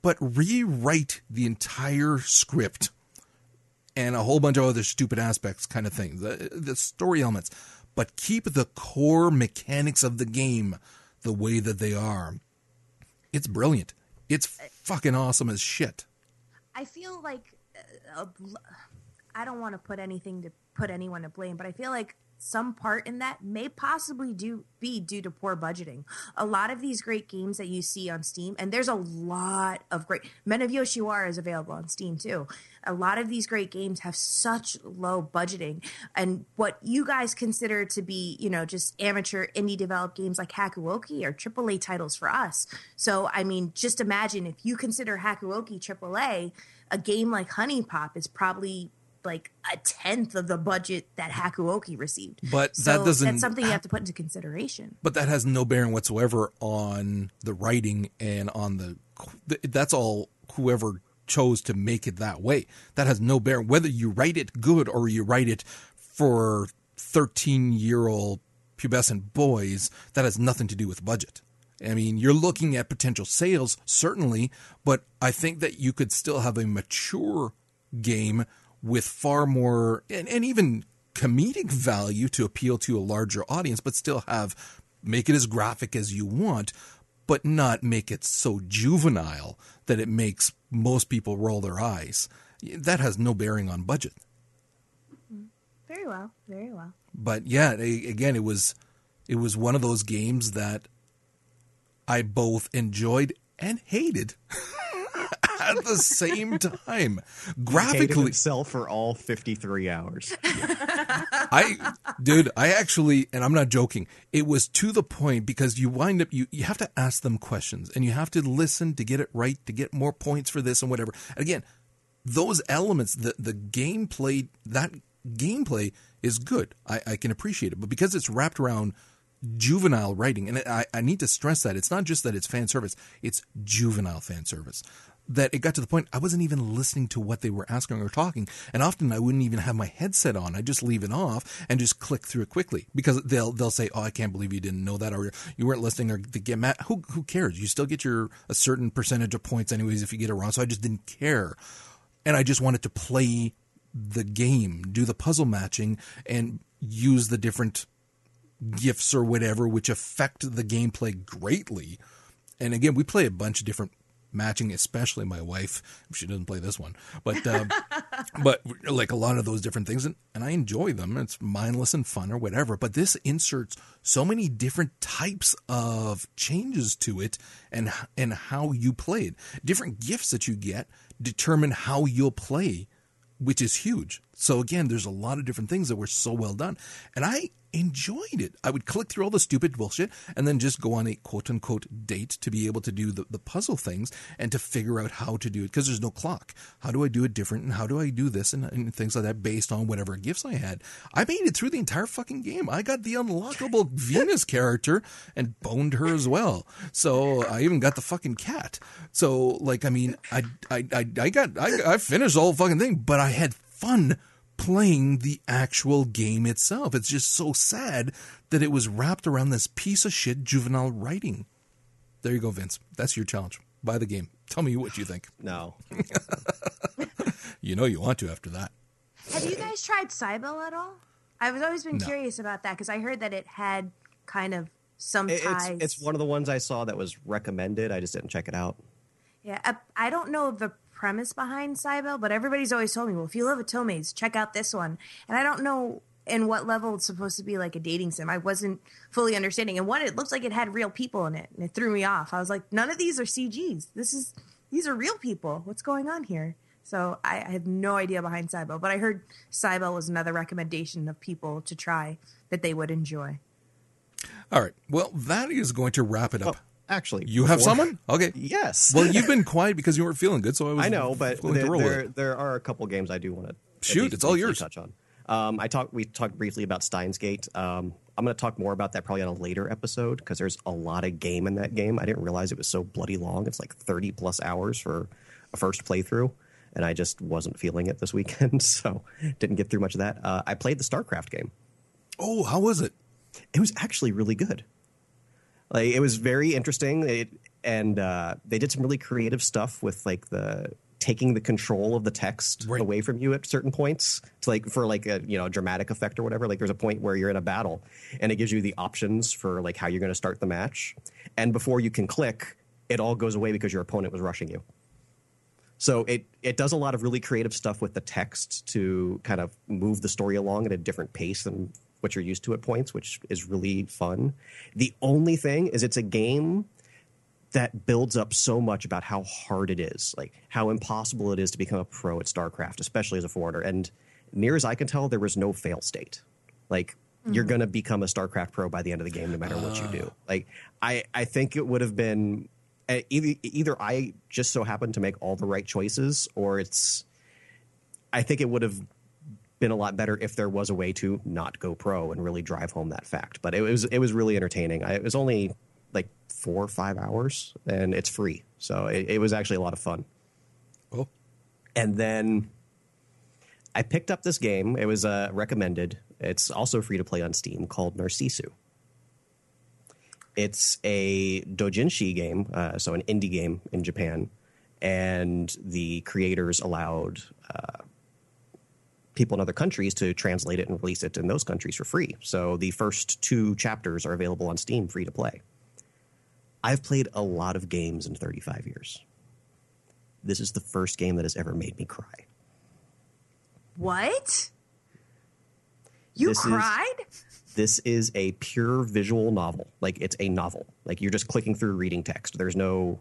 But rewrite the entire script and a whole bunch of other stupid aspects kind of things, the, the story elements, but keep the core mechanics of the game the way that they are. It's brilliant. It's fucking awesome as shit. I feel like uh, I don't want to put anything to put anyone to blame, but I feel like some part in that may possibly do be due to poor budgeting. A lot of these great games that you see on Steam, and there's a lot of great Men of Yoshiwara is available on Steam too. A lot of these great games have such low budgeting, and what you guys consider to be, you know, just amateur indie developed games like Hakuoki are AAA titles for us. So, I mean, just imagine if you consider Hakuoki AAA, a game like HuniePop is probably like a tenth of the budget that Hakuoki received. But So that doesn't That's something you have to put into consideration. but that has no bearing whatsoever on the writing and on the that's all whoever chose to make it that way that has no bearing whether you write it good or you write it for 13 year old pubescent boys that has nothing to do with budget i mean you're looking at potential sales certainly but i think that you could still have a mature game with far more and, and even comedic value to appeal to a larger audience, but still have make it as graphic as you want, but not make it so juvenile that it makes most people roll their eyes. That has no bearing on budget. Very well. Very well. But yeah, again, it was it was one of those games that I both enjoyed and hated [laughs] at the same time. Hated Graphically, himself for all 53 hours. [laughs] I, dude, I actually, and I'm not joking. It was to the point because you wind up, you, you have to ask them questions and you have to listen to get it right, to get more points for this and whatever. Again, those elements, the, the gameplay, that gameplay is good. I, I can appreciate it. But because it's wrapped around juvenile writing, and I, I need to stress that it's not just that it's fan service, it's juvenile fan service. That it got to the point I wasn't even listening to what they were asking or talking, and often I wouldn't even have my headset on. I'd just leave it off and just click through it quickly because they'll they'll say, "Oh, I can't believe you didn't know that," or "You weren't listening," or "They get mad." Who who cares? You still get your a certain percentage of points anyways if you get it wrong. So I just didn't care, and I just wanted to play the game, do the puzzle matching, and use the different gifts or whatever, which affect the gameplay greatly. And again, we play a bunch of different matching, especially my wife. She doesn't play this one, but um, [laughs] but like a lot of those different things, and, and I enjoy them. It's mindless and fun or whatever. But this inserts so many different types of changes to it, and and how you play it. Different gifts that you get determine how you'll play which is huge. So again, there's a lot of different things that were so well done. And I enjoyed it. I would click through all the stupid bullshit and then just go on a quote unquote date to be able to do the, the puzzle things and to figure out how to do it because there's no clock. How do I do it different and how do I do this and, and things like that based on whatever gifts I had. I made it through the entire fucking game. I got the unlockable [laughs] Venus character and boned her as well. So I even got the fucking cat. So like, I mean, I, I, I, I got, I, I finished the whole fucking thing, but I had fun playing the actual game itself. It's just so sad that it was wrapped around this piece of shit juvenile writing. There you go, Vince. That's your challenge. Buy the game. Tell me what you think. [laughs] No. You know you want to after that. Have you guys tried Cibele at all? I've always been No. curious about that because I heard that it had kind of some ties. it's it's one of the ones I saw that was recommended. I just didn't check it out. Yeah, I, I don't know the premise behind Cibele, but everybody's always told me, well, if you love Otomes, check out this one. And I don't know in what level it's supposed to be like a dating sim. I wasn't fully understanding. And one, it looks like it had real people in it, and it threw me off. I was like, none of these are CGs. This is these are real people. What's going on here? So I, I have no idea behind Cibele, but I heard Cibele was another recommendation of people to try that they would enjoy. All right. Well, that is going to wrap it up. Oh. Actually, you have before- someone? Okay. Yes. Well, you've been quiet because you weren't feeling good, so I was. [laughs] I know, but there, to roll with there, there are a couple games I do want to Shoot, it's all yours. Touch on. Um, I talked. We talked briefly about Steins Gate. Um, I'm going to talk more about that probably on a later episode because there's a lot of game in that game. I didn't realize it was so bloody long. It's like 30 plus hours for a first playthrough, and I just wasn't feeling it this weekend, [laughs] so didn't get through much of that. Uh, I played the StarCraft game. Oh, how was it? It was actually really good. Like it was very interesting. It, and uh, they did some really creative stuff with like the taking the control of the text Right. away from you at certain points to like for like a you know dramatic effect or whatever. Like there's a point where you're in a battle and it gives you the options for like how you're going to start the match, and before you can click, it all goes away because your opponent was rushing you. So it it does a lot of really creative stuff with the text to kind of move the story along at a different pace than what you're used to at points, which is really fun. The only thing is it's a game that builds up so much about how hard it is, like how impossible it is to become a pro at StarCraft, especially as a foreigner. And near as I can tell, there was no fail state. Like you're going to become a StarCraft pro by the end of the game, no matter what you do. Like I, I think it would have been uh, either, either I just so happened to make all the right choices, or it's. I think it would have been a lot better if there was a way to not go pro and really drive home that fact. But it was it was really entertaining. I, it was only like four or five hours, and it's free, so it, it was actually a lot of fun. Oh, And then I picked up this game. It was uh, recommended. It's also free to play on Steam called Narcissu. It's a dojinshi game, uh, so an indie game in Japan, and the creators allowed uh, people in other countries to translate it and release it in those countries for free. So the first two chapters are available on Steam free to play. I've played a lot of games in 35 years. This is the first game that has ever made me cry. What? You This is- cried? This is a pure visual novel. Like it's a novel. Like you're just clicking through reading text. There's no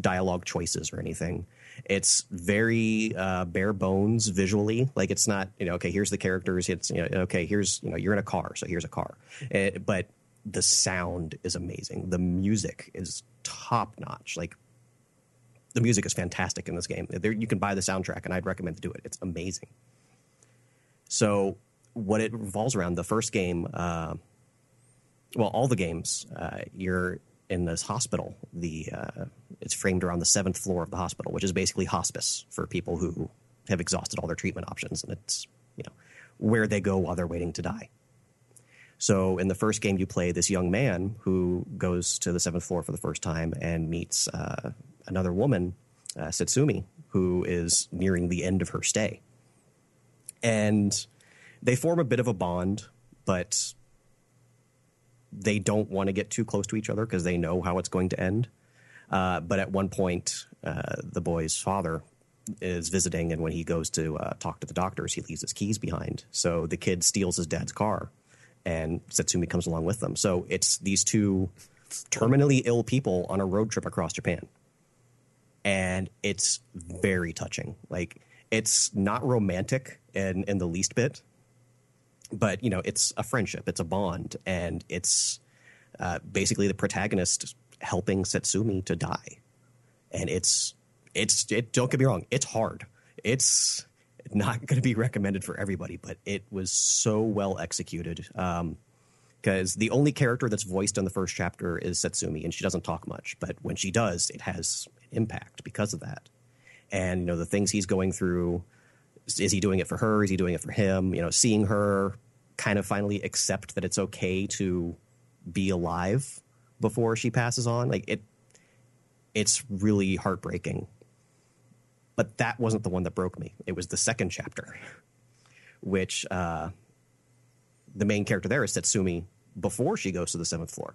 dialogue choices or anything. It's very uh, bare bones visually. Like it's not, you know, okay, here's the characters. It's, you know, okay, here's, you know, you're in a car, so here's a car. Eh, but the sound is amazing. The music is top notch. Like the music is fantastic in this game. There, you can buy the soundtrack, and I'd recommend to do it. It's amazing. So, what it revolves around, the first game, uh, well, all the games, uh, you're in this hospital. The uh, it's framed around the seventh floor of the hospital, which is basically hospice for people who have exhausted all their treatment options, and it's you know where they go while they're waiting to die. So in the first game, you play this young man who goes to the seventh floor for the first time and meets uh, another woman, uh, Setsumi, who is nearing the end of her stay. And they form a bit of a bond, but they don't want to get too close to each other because they know how it's going to end. Uh, but at one point, uh, the boy's father is visiting, and when he goes to uh, talk to the doctors, he leaves his keys behind. So the kid steals his dad's car, and Setsumi comes along with them. So it's these two terminally ill people on a road trip across Japan. And it's very touching. Like, it's not romantic in, in the least bit, but, you know, it's a friendship, it's a bond, and it's uh, basically the protagonist helping Setsumi to die. And it's, it's, it, don't get me wrong, it's hard. It's not going to be recommended for everybody, but it was so well executed. Um, because the only character that's voiced in the first chapter is Setsumi, and she doesn't talk much. But when she does, it has an impact because of that. And you know the things he's going through. Is he doing it for her? Is he doing it for him? You know, seeing her kind of finally accept that it's okay to be alive before she passes on. Like it, it's really heartbreaking. But that wasn't the one that broke me. It was the second chapter which uh, the main character there is Setsumi before she goes to the seventh floor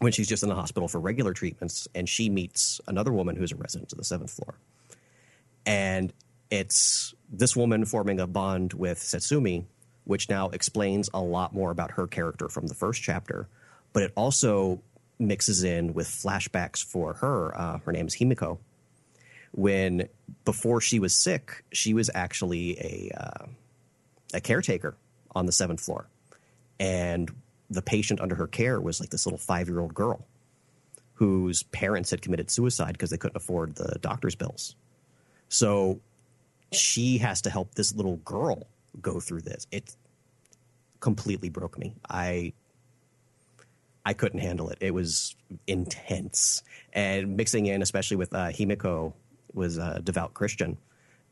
when she's just in the hospital for regular treatments and she meets another woman who's a resident of the seventh floor. And it's this woman forming a bond with Setsumi, which now explains a lot more about her character from the first chapter, but it also mixes in with flashbacks for her. Uh, her name is Himiko. When before she was sick, she was actually a uh, a caretaker on the seventh floor, and the patient under her care was like this little five year old girl whose parents had committed suicide because they couldn't afford the doctor's bills. So she has to help this little girl go through this. It completely broke me. I I couldn't handle it. It was intense, and mixing in, especially with uh, Himiko, was a devout Christian,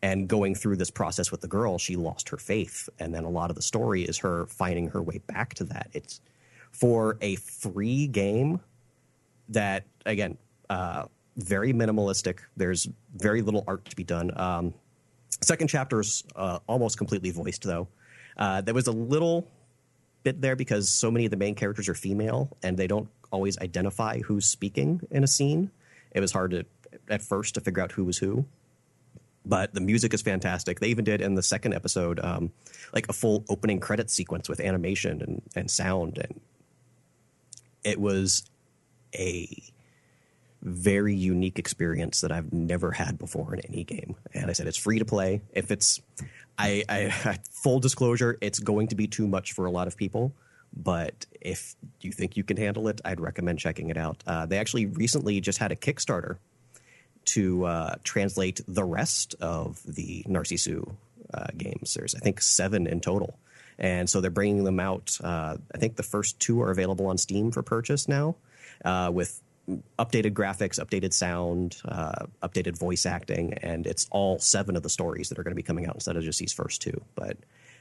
and going through this process with the girl, she lost her faith, and then a lot of the story is her finding her way back to that. It's for a free game that again, uh, very minimalistic. There's very little art to be done. Um, second chapter's uh, almost completely voiced though. Uh, there was a little bit there because so many of the main characters are female and they don't always identify who's speaking in a scene. It was hard to at first to figure out who was who. But the music is fantastic. They even did in the second episode, um, like a full opening credit sequence with animation and, and sound, and it was a very unique experience that I've never had before in any game. And I said it's free to play. If it's, I, I full disclosure, it's going to be too much for a lot of people. But if you think you can handle it, I'd recommend checking it out. Uh, they actually recently just had a Kickstarter to uh, translate the rest of the Narcissu uh, games. There's, I think, seven in total. And so they're bringing them out. Uh, I think the first two are available on Steam for purchase now uh, with updated graphics, updated sound, uh, updated voice acting. And it's all seven of the stories that are going to be coming out instead of just these first two. But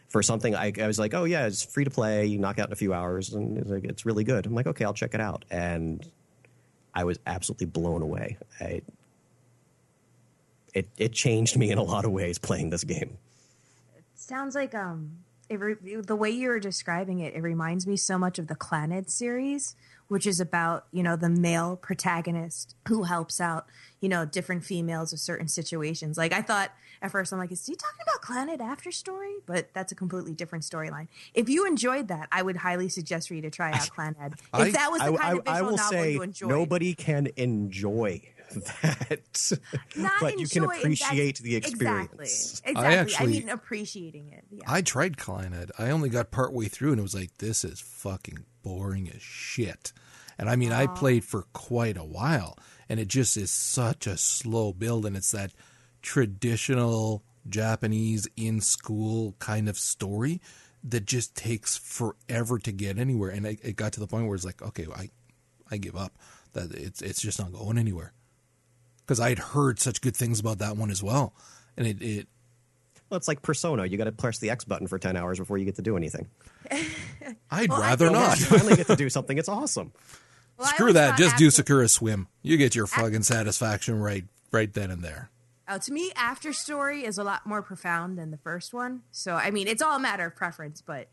for something, I, I was like, oh, yeah, it's free to play. You knock out in a few hours and it's, like, it's really good. I'm like, okay, I'll check it out. And I was absolutely blown away. I, it, it changed me in a lot of ways playing this game. Sounds like um it re- the way you were describing it, it reminds me so much of the Clannad series, which is about you know the male protagonist who helps out you know different females of certain situations. Like I thought at first, I'm like, is he talking about Clannad After Story? But that's a completely different storyline. If you enjoyed that, I would highly suggest for you to try out Clannad If that was the I, kind I, of I visual will novel say you enjoyed, nobody can enjoy that, Not but you can appreciate the experience. Exactly. exactly. I, actually- mean, appreciating it. Yeah. I tried Clannad. I only got part way through and it was like, this is fucking boring as shit. And I mean, I played for quite a while and it just is such a slow build and it's that traditional Japanese in school kind of story that just takes forever to get anywhere. And it, it got to the point where it's like, okay, I, I give up. That it's it's just not going anywhere. Because I had heard such good things about that one as well, and it, it Well, it's like Persona. You got to press the X button for 10 hours before you get to do anything. [laughs] I'd Well, rather think not. you finally get to do something. It's awesome. [laughs] Well, Screw that. thought Just do Sakura Swim. You get your fucking satisfaction right right then and there. Uh, to me, After Story is a lot more profound than the first one. So, I mean, it's all a matter of preference, but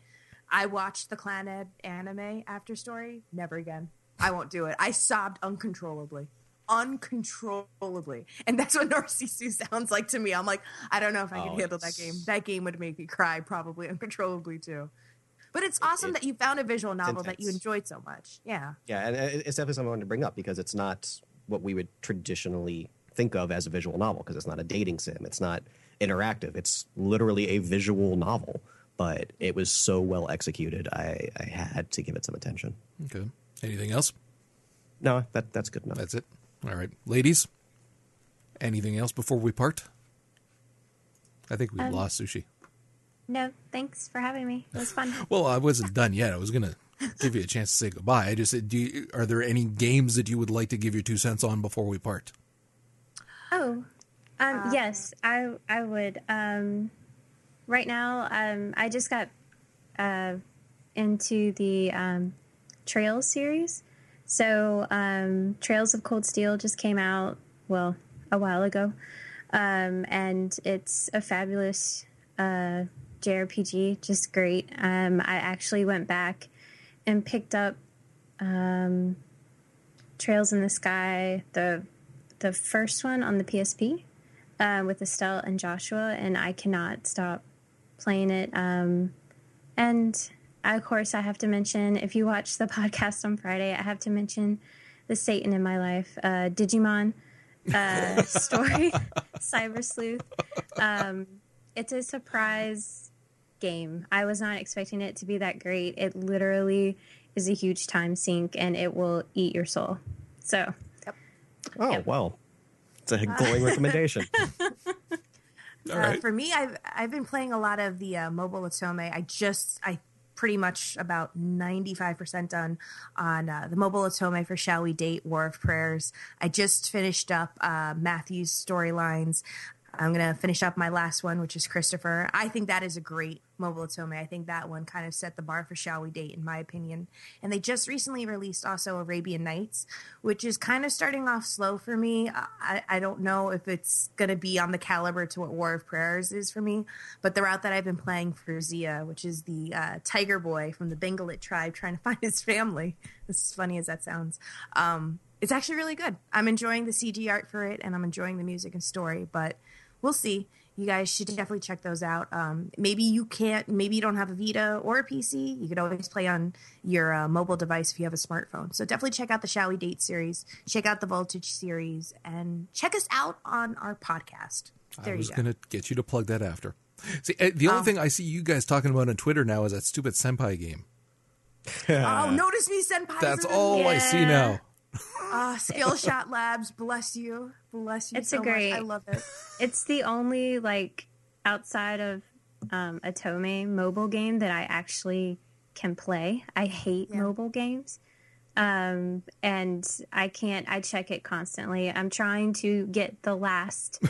I watched the Clannad anime After Story. Never again. I won't do it. I sobbed uncontrollably. Uncontrollably. And that's what [laughs] Narcissu sounds like to me. I'm like, I don't know if I can Oh, handle that game. That game would make me cry probably [laughs] uncontrollably too. But it's awesome it- that you found a visual novel that you enjoyed so much. Yeah. Yeah, and uh, it's definitely something I wanted to bring up because it's not what we would traditionally think of as a visual novel because it's not a dating sim. It's not interactive. It's literally a visual novel, but it was so well executed. I, I had to give it some attention. Okay. Anything else? No, that that's good enough. That's it. All right, ladies. Anything else before we part? I think we Um, lost sushi. No, thanks for having me. It was fun. [laughs] Well, I wasn't done yet. I was gonna give you a chance to say goodbye. I just said, do you, are there any games that you would like to give your two cents on before we part? Oh, um, yes, I I would. Um, right now, um, I just got uh, into the um, Trails series. So, um, Trails of Cold Steel just came out, well, a while ago. Um, and it's a fabulous uh, JRPG, just great. Um, I actually went back and picked up um, Trails in the Sky, the the first one on the PSP uh, with Estelle and Joshua, and I cannot stop playing it. Um, and of course, I have to mention if you watch the [laughs] podcast on Friday, I have to mention the Satan in my life, uh, Digimon uh, [laughs] story, Cyber Sleuth. Um, it's a surprise game. I was not expecting it to be that great. It literally is a huge time sink, and it will eat your soul. So, yep. Oh Yep. well, it's a glowing recommendation. [laughs] Uh, right. for me, I've I've been playing a lot of the uh, mobile Otome. I just I pretty much about ninety five percent done on uh, the mobile Otome for Shall We Date War of Prayers. I just finished up uh, Matthew's storylines. I'm gonna finish up my last one, which is Christopher. I think that is a great mobile Otome. I think that one kind of set the bar for Shall We Date, in my opinion. And they just recently released also Arabian Nights, which is kind of starting off slow for me. I, I don't know if it's going to be on the caliber to what War of Prayers is for me, but the route that I've been playing for Zia, which is the uh, tiger boy from the Bengalit tribe trying to [laughs] find his family, as funny as that sounds, um, it's actually really good. I'm enjoying the CG art for it, and I'm enjoying the music and story, but we'll see. You guys should definitely check those out. Um, maybe you can't, maybe you don't have a Vita or a PC. You could always play on your uh, mobile device if you have a smartphone. So definitely check out the Shall We Date series, check out the Voltage series, and check us out on our podcast. There I was you go. going to get you to plug that after. See, uh, the only Oh. thing I see you guys talking about on Twitter now is that stupid senpai game. oh, [laughs] notice me, senpai. That's all I see now. Uh, Skillshot Labs, bless you, bless you. It's a so great- Much. I love it. it's the only like outside of um, Otome mobile game that I actually can play. I hate Yeah. mobile games. Um, and I can't, I check it constantly. I'm trying to get the last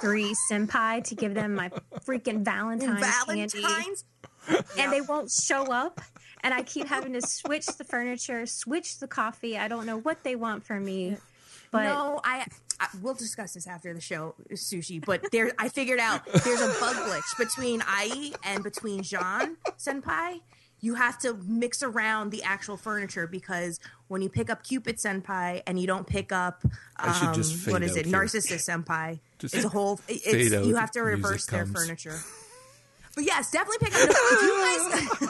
three [laughs] senpai to give them my freaking Valentine's, candy Valentine's. [laughs] and they won't show up. And I keep having to switch the furniture, switch the coffee. I don't know what they want from me. But no, I, I we'll discuss this after the show, sushi. But there, I figured out there's a bug glitch between Ai and between Jean Senpai. You have to mix around the actual furniture because when you pick up Cupid Senpai and you don't pick up, um, what is it, here. Narcissist Senpai. Just it's a whole. It's, you have to reverse their comes. furniture. But yes, definitely pick up. If you guys,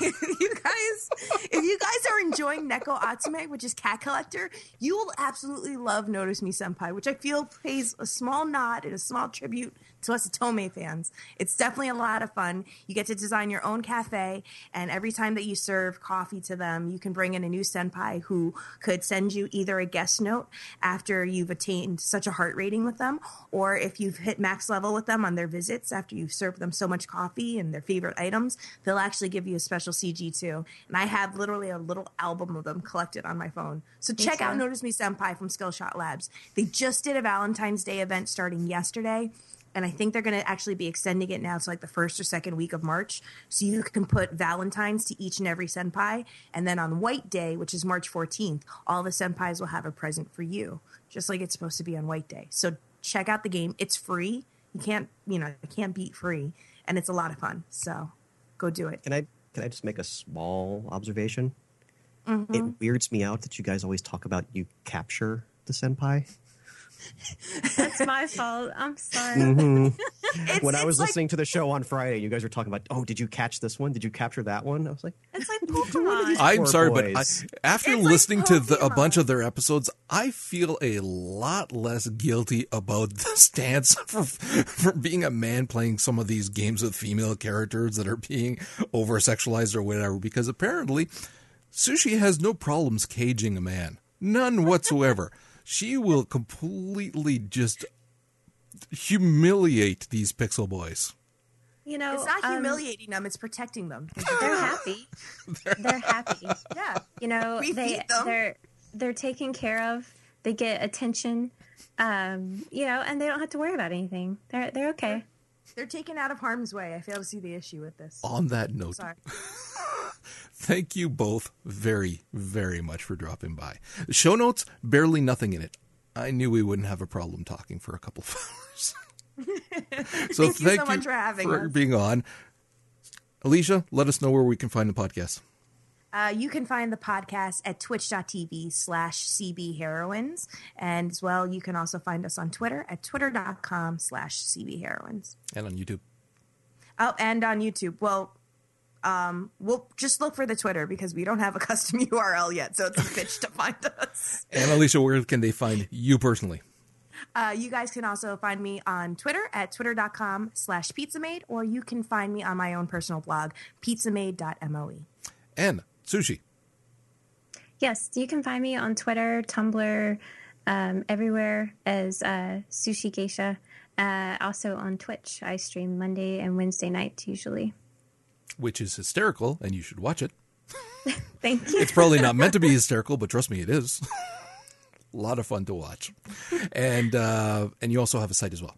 [laughs] if you guys, if you guys are enjoying Neko Atsume, which is Cat Collector, you will absolutely love Notice Me Senpai, which I feel pays a small nod and a small tribute to us otome fans. It's definitely a lot of fun. You get to design your own cafe, and every time that you serve coffee to them, you can bring in a new senpai who could send you either a guest note after you've attained such a heart rating with them, or if you've hit max level with them on their visits after you've served them so much coffee and their favorite items, they'll actually give you a special CG too. And I have literally a little album of them collected on my phone. So check out. Notice Me Senpai from Skillshot Labs. They just did a Valentine's Day event starting yesterday. And I think they're going to actually be extending it now to like the first or second week of March. So you can put Valentines to each and every senpai. And then on White Day, which is March 14th, all the senpais will have a present for you, just like it's supposed to be on White Day. So check out the game. It's free. You can't, you know, you can't beat free. And it's a lot of fun. So go do it. Can I can I just make a small observation? Mm-hmm. It weirds me out that you guys always talk about you capture the senpai. That's my fault. I'm sorry. Mm-hmm. [laughs] It's, when I was like, listening to the show on Friday, you guys were talking about, oh, did you catch this one? Did you capture that one? I was like, It's like Pokemon. I'm Poor sorry, but I, after It's like listening to the, a bunch of their episodes, I feel a lot less guilty about the stance [laughs] for, for being a man playing some of these games with female characters that are being over sexualized or whatever, because apparently Sushi has no problems caging a man. None whatsoever. [laughs] she will completely just humiliate these pixel boys. You know, it's not um, humiliating them; it's protecting them. [laughs] They're happy. they're happy. yeah, You know, We they they're they're taken care of. They get attention. Um, you know, and they don't have to worry about anything. They're they're okay. They're taken out of harm's way. I fail to see the issue with this. On that note, Sorry. [laughs] thank you both very, very much for dropping by. Show notes, barely nothing in it. I knew we wouldn't have a problem talking for a couple [laughs] of hours. [laughs] so Thank you so much for having us. being on. Alicia, let us know where we can find the podcast. Uh, you can find the podcast at twitch.tv slash CB Heroines. And as well, you can also find us on Twitter at twitter.com slash CB Heroines. And on YouTube. Oh, and on YouTube. Well, um, we'll just look for the Twitter because we don't have a custom [laughs] URL yet. So it's a bitch to find us. And Alicia, where can they find you personally? Uh, you guys can also find me on Twitter at twitter.com slash pizzamade, or you can find me on my own personal blog, pizzamade.moe. And Sushi. Yes, you can find me on Twitter, Tumblr, um, everywhere as uh, Sushi Geisha. Uh, also on Twitch, I stream Monday and Wednesday nights usually. Which is hysterical, and you should watch it. [laughs] Thank you. It's probably not meant to be [laughs] hysterical, but trust me, it is. a [laughs] lot of fun to watch. And uh, and you also have a site as well.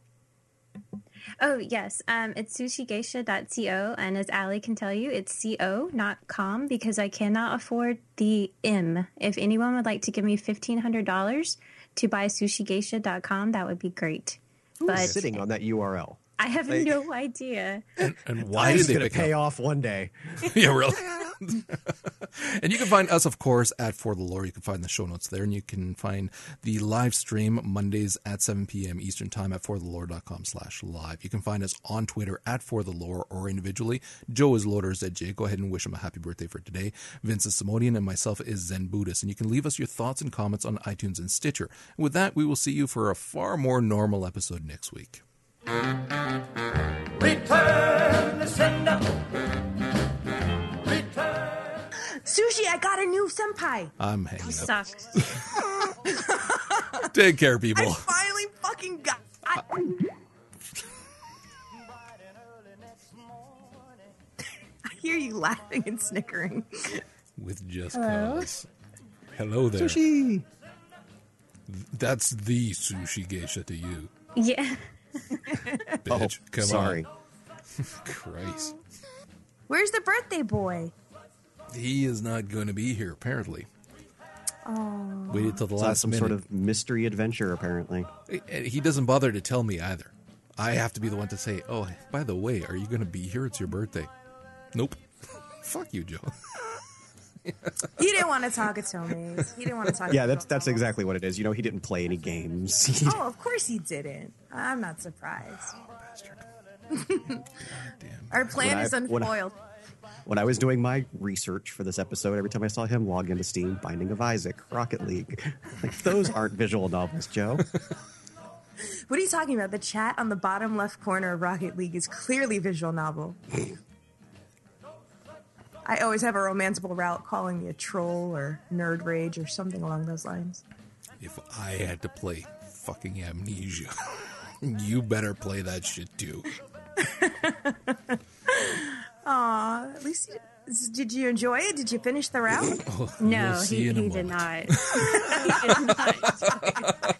Oh, yes. Um, it's sushigeisha.co. And as Ali can tell you, it's co, not com, because I cannot afford the M. If anyone would like to give me $1,500 to buy sushigeisha.com, that would be great. Who's But sitting on that URL? I have no idea. And, and why did It's they going to pick pay up? off one day. [laughs] yeah, really. [laughs] and you can find us, of course, at For the Lore. You can find the show notes there, and you can find the live stream Mondays at 7 p.m. Eastern Time at forthelore.com slash live. You can find us on Twitter at For the Lore or individually. Joe is Loader ZJ. Go ahead and wish him a happy birthday for today. Vince is Simonian, and myself is Zen Buddhist. And you can leave us your thoughts and comments on iTunes and Stitcher. And with that, we will see you for a far more normal episode next week. Return the sender. Sushi, I got a new senpai. I'm hanging up. Sucks. [laughs] Take care, people. I finally fucking got. I, [laughs] I hear you laughing and snickering. With just Hello? cause. Hello there. Sushi. That's the sushi geisha to you, Yeah. Oh, bitch. Come Oh, sorry. on. [laughs] Christ. Where's the birthday boy? He is not going to be here, apparently. Oh. Waited till the It's last some minute. sort of mystery adventure, apparently. He doesn't bother to tell me either. I have to be the one to say, oh, by the way, are you going to be here? It's your birthday. Nope. [laughs] Fuck you, Joe. He didn't want to talk at Tomies. He didn't want to talk. Yeah, at that's that's exactly what it is. You know, he didn't play any games. [laughs] Oh, of course he didn't. I'm not surprised. Damn. Our plan When I- is when I- unfoiled. when I was doing my research for this episode, every time I saw him log into Steam, Binding of Isaac, Rocket League, [laughs] like those aren't visual novels, Joe. What are you talking about? The chat on the bottom left corner of Rocket League is clearly visual novel. I always have a romanceable route calling me a troll or nerd rage or something along those lines. If I had to play fucking Amnesia, [laughs] you better play that shit too. [laughs] Aw, at least you, did you enjoy it? Did you finish the route? [laughs] Oh, No, you'll he, he did not. he did not.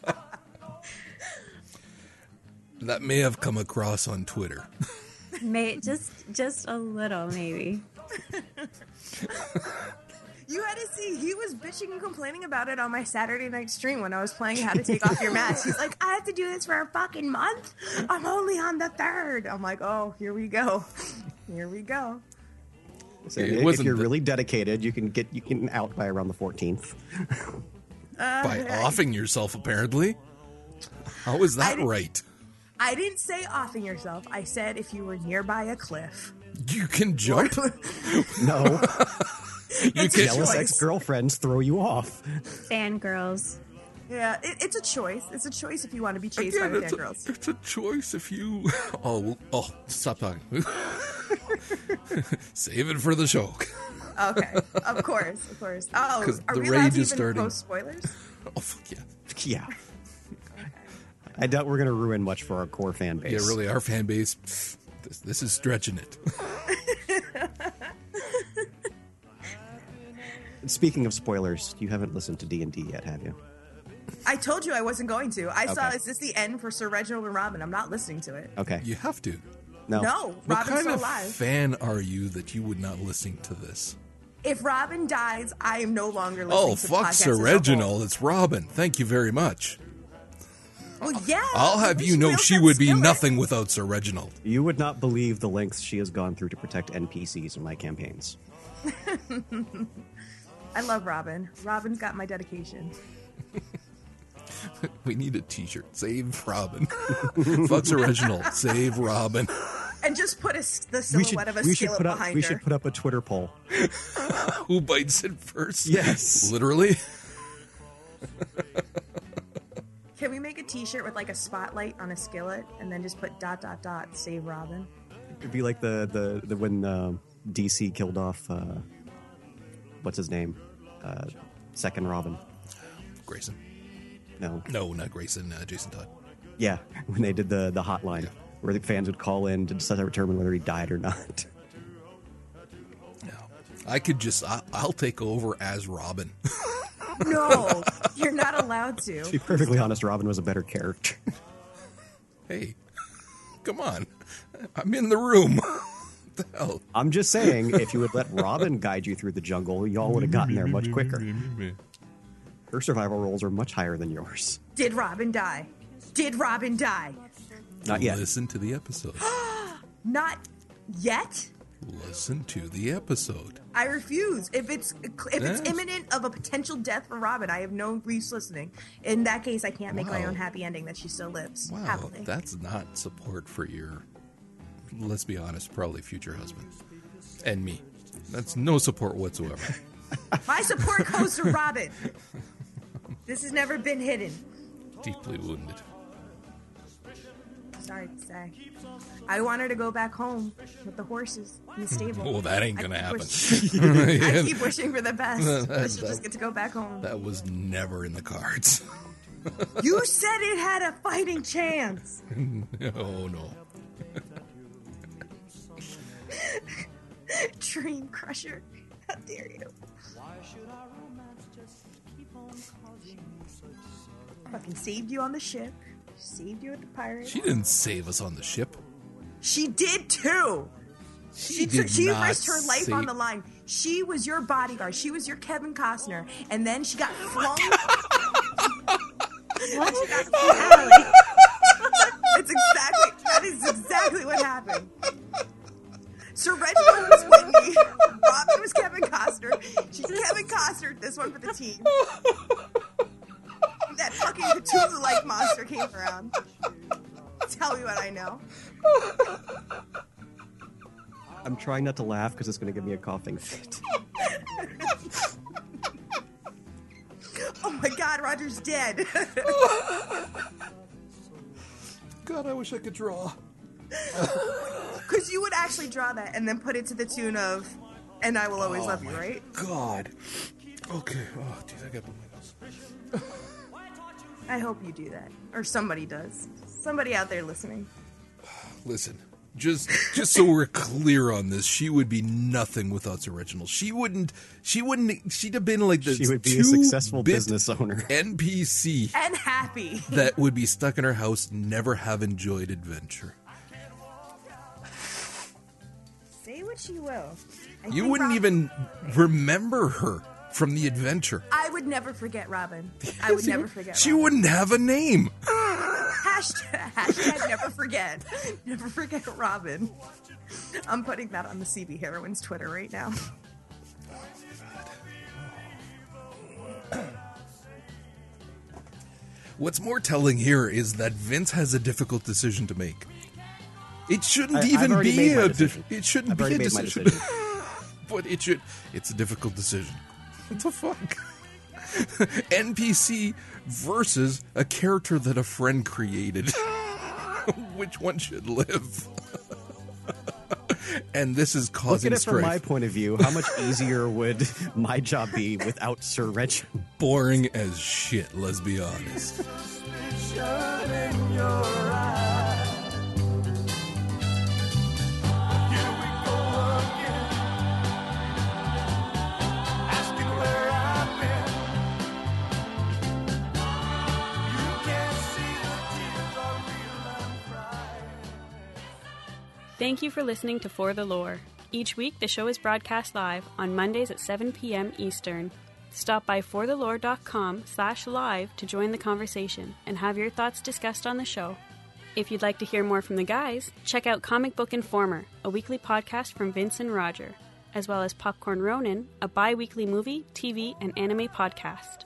That may have come across on Twitter. May, just, just a little, maybe. You had to see, he was bitching and complaining about it on my Saturday night stream when I was playing How to Take Off Your Mask. He's like, I have to do this for a fucking month. I'm only on the third. I'm like, oh, here we go. Here we go. So It if wasn't you're the- really dedicated, you can get you can out by around the 14th. Uh, by offing yourself, apparently. How is that I- right? I didn't say offing yourself. I said if you were nearby a cliff. You can jump. [laughs] No, [laughs] You can. a jealous ex-girlfriends throw you off. Fangirls. Yeah, it, it's a choice. It's a choice if you want to be chased Again, by the it's, a, fangirls. it's a choice if you. [laughs] Oh, oh, stop talking. Save it for the show. Okay, of course, of course. Oh, 'Cause are the we rage allowed to is even starting. post spoilers? Oh, fuck yeah. Yeah, I doubt we're gonna ruin much for our core fan base. Yeah, really, our fan base, pff, this, this is stretching it. [laughs] Speaking of spoilers, you haven't listened to D and D yet, have you? I told you I wasn't going to. I saw is this the end for Sir Reginald and Robin? I'm not listening to it. Okay. You have to. No. No, What Robin's kind still of alive. fan are you that you would not listen to this? if Robin dies, I am no longer oh, listening Oh, to the fuck podcast Sir as a whole. Reginald. It's Robin. Thank you very much. Well, yeah. I'll have you know she would be skillet. nothing without Sir Reginald. You would not believe the lengths she has gone through to protect NPCs in my campaigns. [laughs] I love Robin. Robin's got my dedication. [laughs] We need a T-shirt. Save Robin. [laughs] Fuck Sir Reginald. Save Robin. And just put a, s- the We silhouette should, of a we skillet put up behind we her. We should put up a Twitter poll. Who bites it first? Yes. Literally. Can we make a T-shirt with like a spotlight on a skillet, and then just put dot dot dot save Robin? It'd be like the the, the when uh, DC killed off uh, what's his name, uh, second Robin. Grayson. No, No, not Grayson. Uh, Jason Todd. yeah, [laughs] when they did the the hotline where the fans would call in to decide to determine whether he died or not. [laughs] No. I could just. I, I'll take over as Robin. [laughs] No, you're not allowed to. to be perfectly honest, Robin was a better character. hey, come on. I'm in the room. [laughs] the hell? I'm just saying, if you would let Robin guide you through the jungle, y'all would have gotten there much quicker. Her survival rolls are much higher than yours. Did Robin die? Did Robin die? Not yet. Listen to the episode. [gasps] Not yet. Listen to the episode. I refuse. If it's if it's Yes. imminent of a potential death for Robin, I have no use listening. In that case, I can't make my own happy ending that she still lives Wow, happily. that's not support for your. Let's be honest, probably future husband and me. That's no support whatsoever. [laughs] My support goes to Robin. This has never been hidden. Deeply wounded. Sorry to say. I want her to go back home with the horses in the stable. [laughs] Well, that ain't gonna happen. wishing- [laughs] I [laughs] keep wishing for the best. She'll that- just get to go back home. That was never in the cards. You said it had a fighting chance. oh no. Dream crusher. How dare you? I fucking saved you on the ship. Saved you with the pirates. She didn't save us on the ship. She did too. She did she not risked her life say- on the line. She was your bodyguard. She was your Kevin Costner, and then she got [laughs] flung. what? She got flung. [laughs] it's exactly that is exactly what happened. Sir Reginald was Whitney. [laughs] Robin was Kevin Costner. She's Kevin Costner. This one for the team. That fucking Cthulhu-like monster came around. Tell me what I know. I'm trying not to laugh because it's going to give me a coughing fit. Oh my God, Roger's dead. God, I wish I could draw. Because you would actually draw that and then put it to the tune of "And I Will Always Oh Love You," right? God. Okay. Oh, jeez, I got my nose. I hope you do that, or somebody does. Somebody out there listening. Listen, just just so we're clear on this, she would be nothing without Sir Reginald. She wouldn't. She wouldn't. She'd have been like the She would be a successful business owner. NPC And happy. that would be stuck in her house, never have enjoyed adventure. Say what you will. I You wouldn't Rob- even remember her from the adventure. I would never forget Robin. [laughs] I would never forget. She Robin. wouldn't have a name. Hashtag, hashtag never forget. [laughs] Never forget Robin. I'm putting that on the CB Heroines Twitter right now. [coughs] What's more telling here is that Vince has a difficult decision to make. It shouldn't I- even be a. decision. Di- it shouldn't I've be a decision. decision. [laughs] but it should. It's a difficult decision. What the fuck? [laughs] NPC versus a character that a friend created. [laughs] Which one should live? [laughs] and this is Look causing at it from my point of view. How much easier would my job be without Sir Reginald? Boring as shit. Let's be honest. Thank you for listening to For the Lore. Each week, the show is broadcast live on Mondays at 7 p.m. Eastern. Stop by forthelore.com slash live to join the conversation and have your thoughts discussed on the show. If you'd like to hear more from the guys, check out Comic Book Informer, a weekly podcast from Vince and Roger, as well as Popcorn Ronin, a bi weekly movie, TV, and anime podcast.